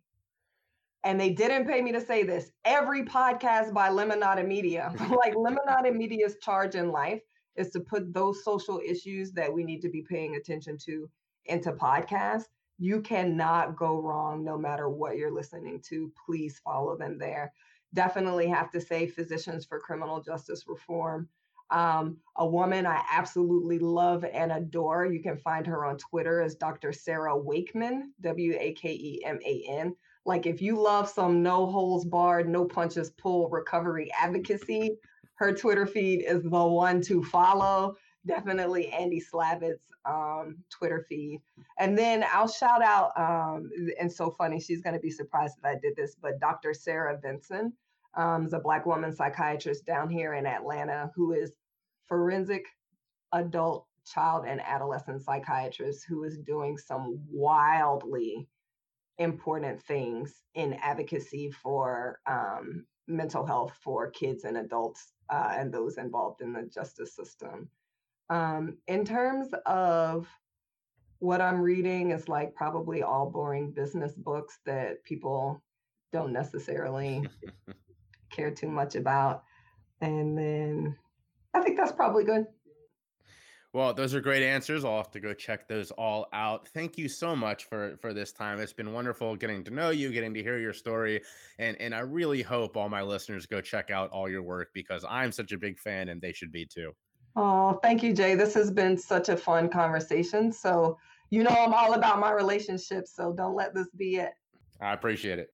and they didn't pay me to say this, every podcast by Lemonada Media, [laughs] like Lemonada Media's charge in life is to put those social issues that we need to be paying attention to into podcasts. You cannot go wrong no matter what you're listening to. Please follow them there. Definitely have to say Physicians for Criminal Justice Reform um, a woman I absolutely love and adore. You can find her on Twitter as Dr. Sarah Wakeman, W A K E M A N. Like, if you love some no holes barred, no punches pulled recovery advocacy, her Twitter feed is the one to follow. Definitely Andy Slavitt's um, Twitter feed. And then I'll shout out, um, and so funny, she's going to be surprised that I did this, but Dr. Sarah Vinson um, is a Black woman psychiatrist down here in Atlanta who is forensic adult child and adolescent psychiatrist who is doing some wildly important things in advocacy for um, mental health for kids and adults uh, and those involved in the justice system. Um, in terms of what I'm reading is like probably all boring business books that people don't necessarily [laughs] care too much about. And then I think that's probably good. Well, those are great answers. I'll have to go check those all out. Thank you so much for for this time. It's been wonderful getting to know you, getting to hear your story, and and I really hope all my listeners go check out all your work because I'm such a big fan, and they should be too. Oh, thank you, Jay. This has been such a fun conversation. So you know I'm all about my relationships, so don't let this be it. I appreciate it.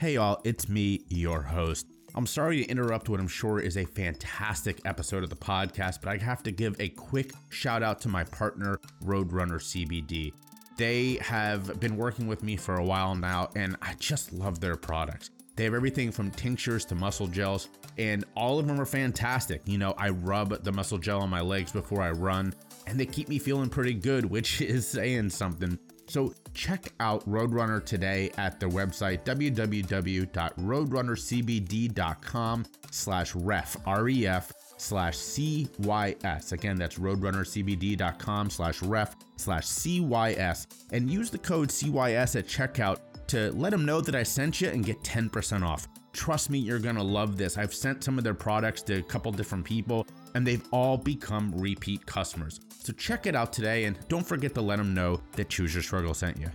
Hey, y'all, it's me, your host. I'm sorry to interrupt what I'm sure is a fantastic episode of the podcast, but I have to give a quick shout out to my partner, Roadrunner CBD. They have been working with me for a while now, and I just love their products. They have everything from tinctures to muscle gels, and all of them are fantastic. You know, I rub the muscle gel on my legs before I run, and they keep me feeling pretty good, which [laughs] is saying something. So check out Roadrunner today at their website, www.roadrunnercbd.com slash ref, R-E-F, slash CYS. Again, that's roadrunnercbd.com slash ref slash CYS. And use the code CYS at checkout to let them know that I sent you and get 10% off. Trust me, you're gonna love this. I've sent some of their products to a couple different people, and they've all become repeat customers. So check it out today, and don't forget to let them know that Choose Your Struggle sent you.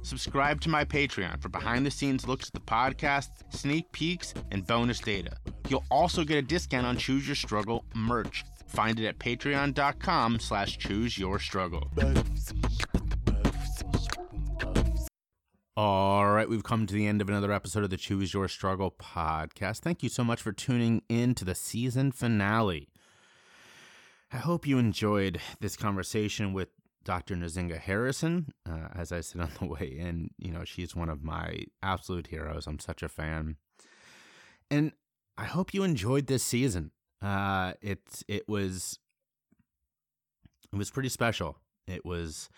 Subscribe to my Patreon for behind the scenes looks at the podcast, sneak peeks, and bonus data. You'll also get a discount on Choose Your Struggle merch. Find it at patreon.com slash choose your struggle. All right, we've come to the end of another episode of the Choose Your Struggle podcast. Thank you so much for tuning in to the season finale. I hope you enjoyed this conversation with Dr. Nzinga Harrison. Uh, as I said on the [laughs] way in, you know, she's one of my absolute heroes. I'm such a fan. And I hope you enjoyed this season. Uh, it it was it was pretty special. It was,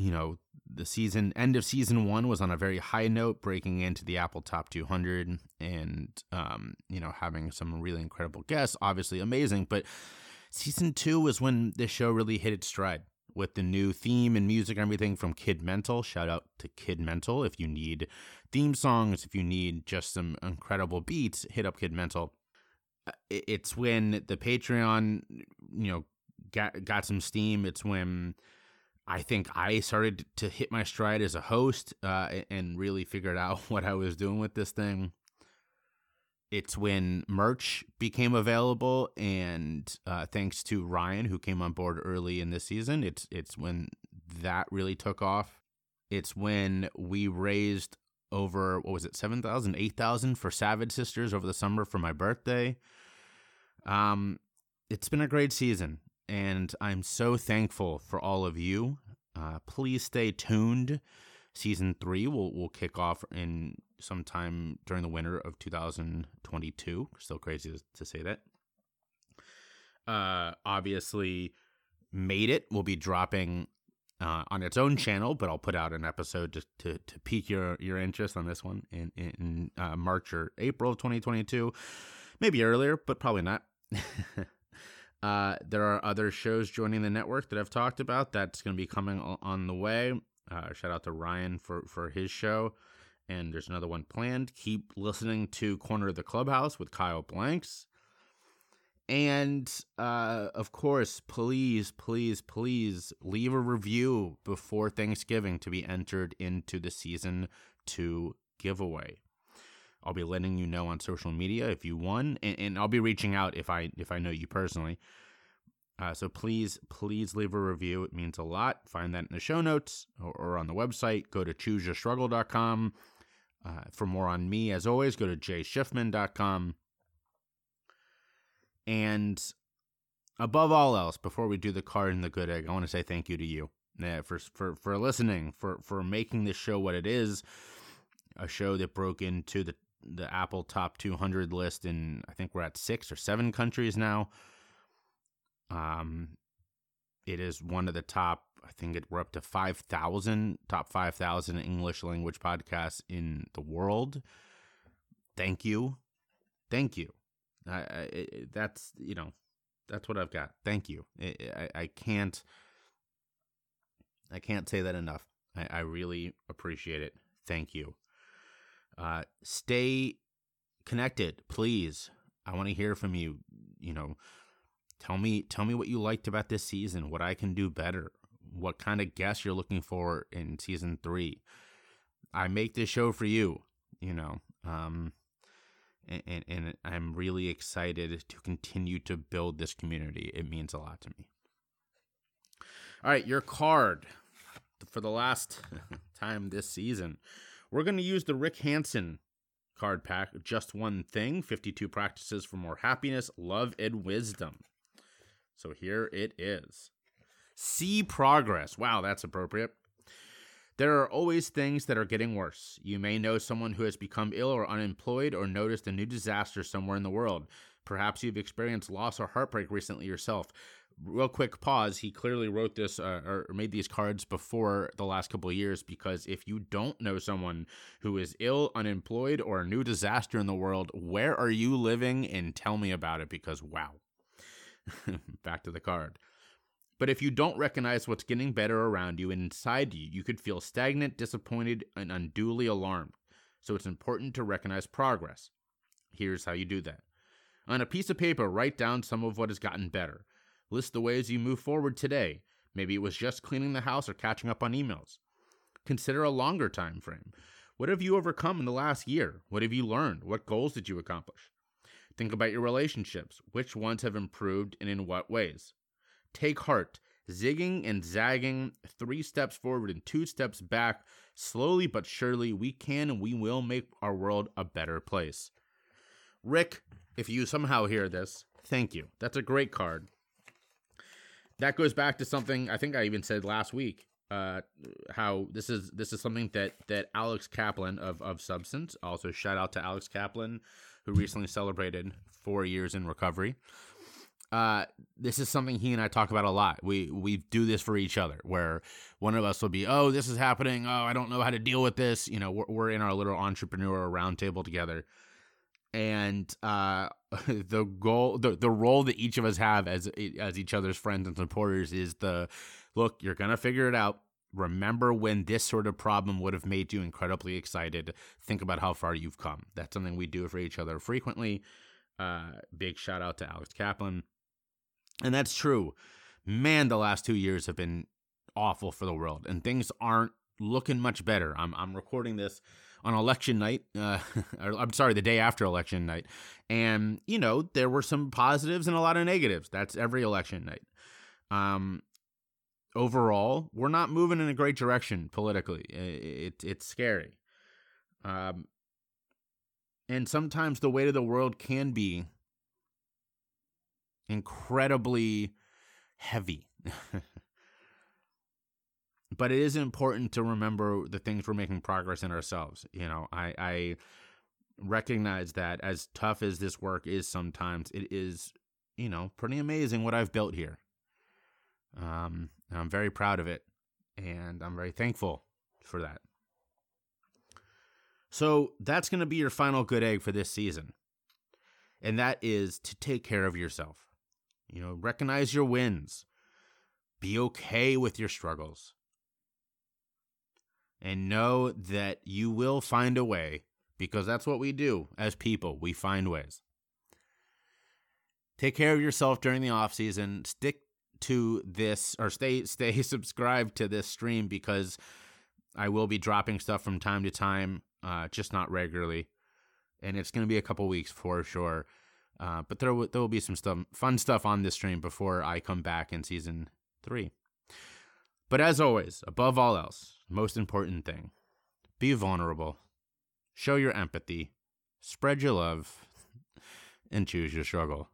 you know, the season end of season one was on a very high note, breaking into the Apple Top 200, and um, you know, having some really incredible guests. Obviously, amazing. But season two was when the show really hit its stride with the new theme and music and everything from Kid Mental. Shout out to Kid Mental if you need theme songs, if you need just some incredible beats, hit up Kid Mental. Uh, it's when the Patreon, you know, got got some steam. It's when I think I started to hit my stride as a host uh, and really figured out [laughs] what I was doing with this thing. It's when merch became available, and uh, thanks to Ryan, who came on board early in this season, it's it's when that really took off. It's when we raised over what was it 7000 8000 for savage sisters over the summer for my birthday um it's been a great season and i'm so thankful for all of you uh, please stay tuned season three will will kick off in sometime during the winter of 2022 still crazy to, say that uh obviously made it will be dropping uh, on its own channel, but I'll put out an episode just to, to pique your, your interest on this one in, in uh, March or April of 2022. Maybe earlier, but probably not. [laughs] uh, there are other shows joining the network that I've talked about that's going to be coming on the way. Uh, shout out to Ryan for, for his show. And there's another one planned. Keep listening to Corner of the Clubhouse with Kyle Blanks. And uh, of course, please, please, please leave a review before Thanksgiving to be entered into the season two giveaway. I'll be letting you know on social media if you won, and, and I'll be reaching out if I if I know you personally. Uh, so please, please leave a review. It means a lot. Find that in the show notes or, or on the website. Go to chooseyourstruggle.com. Uh, for more on me, as always, go to jayschiffman.com. And above all else, before we do the card and the good egg, I want to say thank you to you uh, for for for listening, for for making this show what it is, a show that broke into the the Apple Top 200 list, and I think we're at six or seven countries now. Um, it is one of the top. I think it, we're up to five thousand top five thousand English language podcasts in the world. Thank you, thank you. I, I, that's you know that's what I've got. Thank you. I, I can't I can't say that enough. I, I really appreciate it. Thank you. Uh, stay connected, please. I want to hear from you. You know, tell me tell me what you liked about this season, what I can do better, what kind of guests you're looking for in season three. I make this show for you. You know, um, and, and I'm really excited to continue to build this community. It means a lot to me. All right, your card for the last [laughs] time this season. We're going to use the Rick Hanson card pack, Just One Thing 52 Practices for More Happiness, Love, and Wisdom. So here it is. See progress. Wow, that's appropriate. There are always things that are getting worse. You may know someone who has become ill or unemployed or noticed a new disaster somewhere in the world. Perhaps you've experienced loss or heartbreak recently yourself. Real quick pause. He clearly wrote this uh, or made these cards before the last couple of years because if you don't know someone who is ill, unemployed, or a new disaster in the world, where are you living? And tell me about it because wow. [laughs] Back to the card. But if you don't recognize what's getting better around you and inside you, you could feel stagnant, disappointed, and unduly alarmed. So it's important to recognize progress. Here's how you do that. On a piece of paper, write down some of what has gotten better. List the ways you move forward today. Maybe it was just cleaning the house or catching up on emails. Consider a longer time frame. What have you overcome in the last year? What have you learned? What goals did you accomplish? Think about your relationships. Which ones have improved and in what ways? Take heart. Zigging and zagging, three steps forward and two steps back. Slowly but surely, we can and we will make our world a better place. Rick, if you somehow hear this, thank you. That's a great card. That goes back to something I think I even said last week. Uh, how this is this is something that that Alex Kaplan of of Substance. Also, shout out to Alex Kaplan, who recently celebrated four years in recovery. Uh, this is something he and I talk about a lot. We we do this for each other, where one of us will be, "Oh, this is happening. Oh, I don't know how to deal with this." You know, we're, we're in our little entrepreneur roundtable together, and uh, [laughs] the goal, the, the role that each of us have as as each other's friends and supporters is the look. You're gonna figure it out. Remember when this sort of problem would have made you incredibly excited. Think about how far you've come. That's something we do for each other frequently. Uh, big shout out to Alex Kaplan, and that's true. Man, the last two years have been awful for the world, and things aren't looking much better. I'm I'm recording this on election night. Uh, [laughs] I'm sorry, the day after election night. And, you know, there were some positives and a lot of negatives. That's every election night. Um, overall, we're not moving in a great direction politically. It, it it's scary. Um, and sometimes the weight of the world can be incredibly [laughs] heavy. But it is important to remember the things we're making progress in ourselves. You know, I, I recognize that as tough as this work is sometimes, it is, you know, pretty amazing what I've built here. Um, I'm very proud of it, and I'm very thankful for that. So that's going to be your final good egg for this season. And that is to take care of yourself. You know, recognize your wins. Be okay with your struggles and know that you will find a way because that's what we do as people. We find ways. Take care of yourself during the off season. Stick to this or stay [laughs] stay subscribed to this stream because I will be dropping stuff from time to time, uh, just not regularly, and it's going to be a couple weeks for sure. Uh, but there w- there will be some stuff, fun stuff on this stream before I come back in season three. But as always, above all else, most important thing be vulnerable, show your empathy, spread your love, and choose your struggle.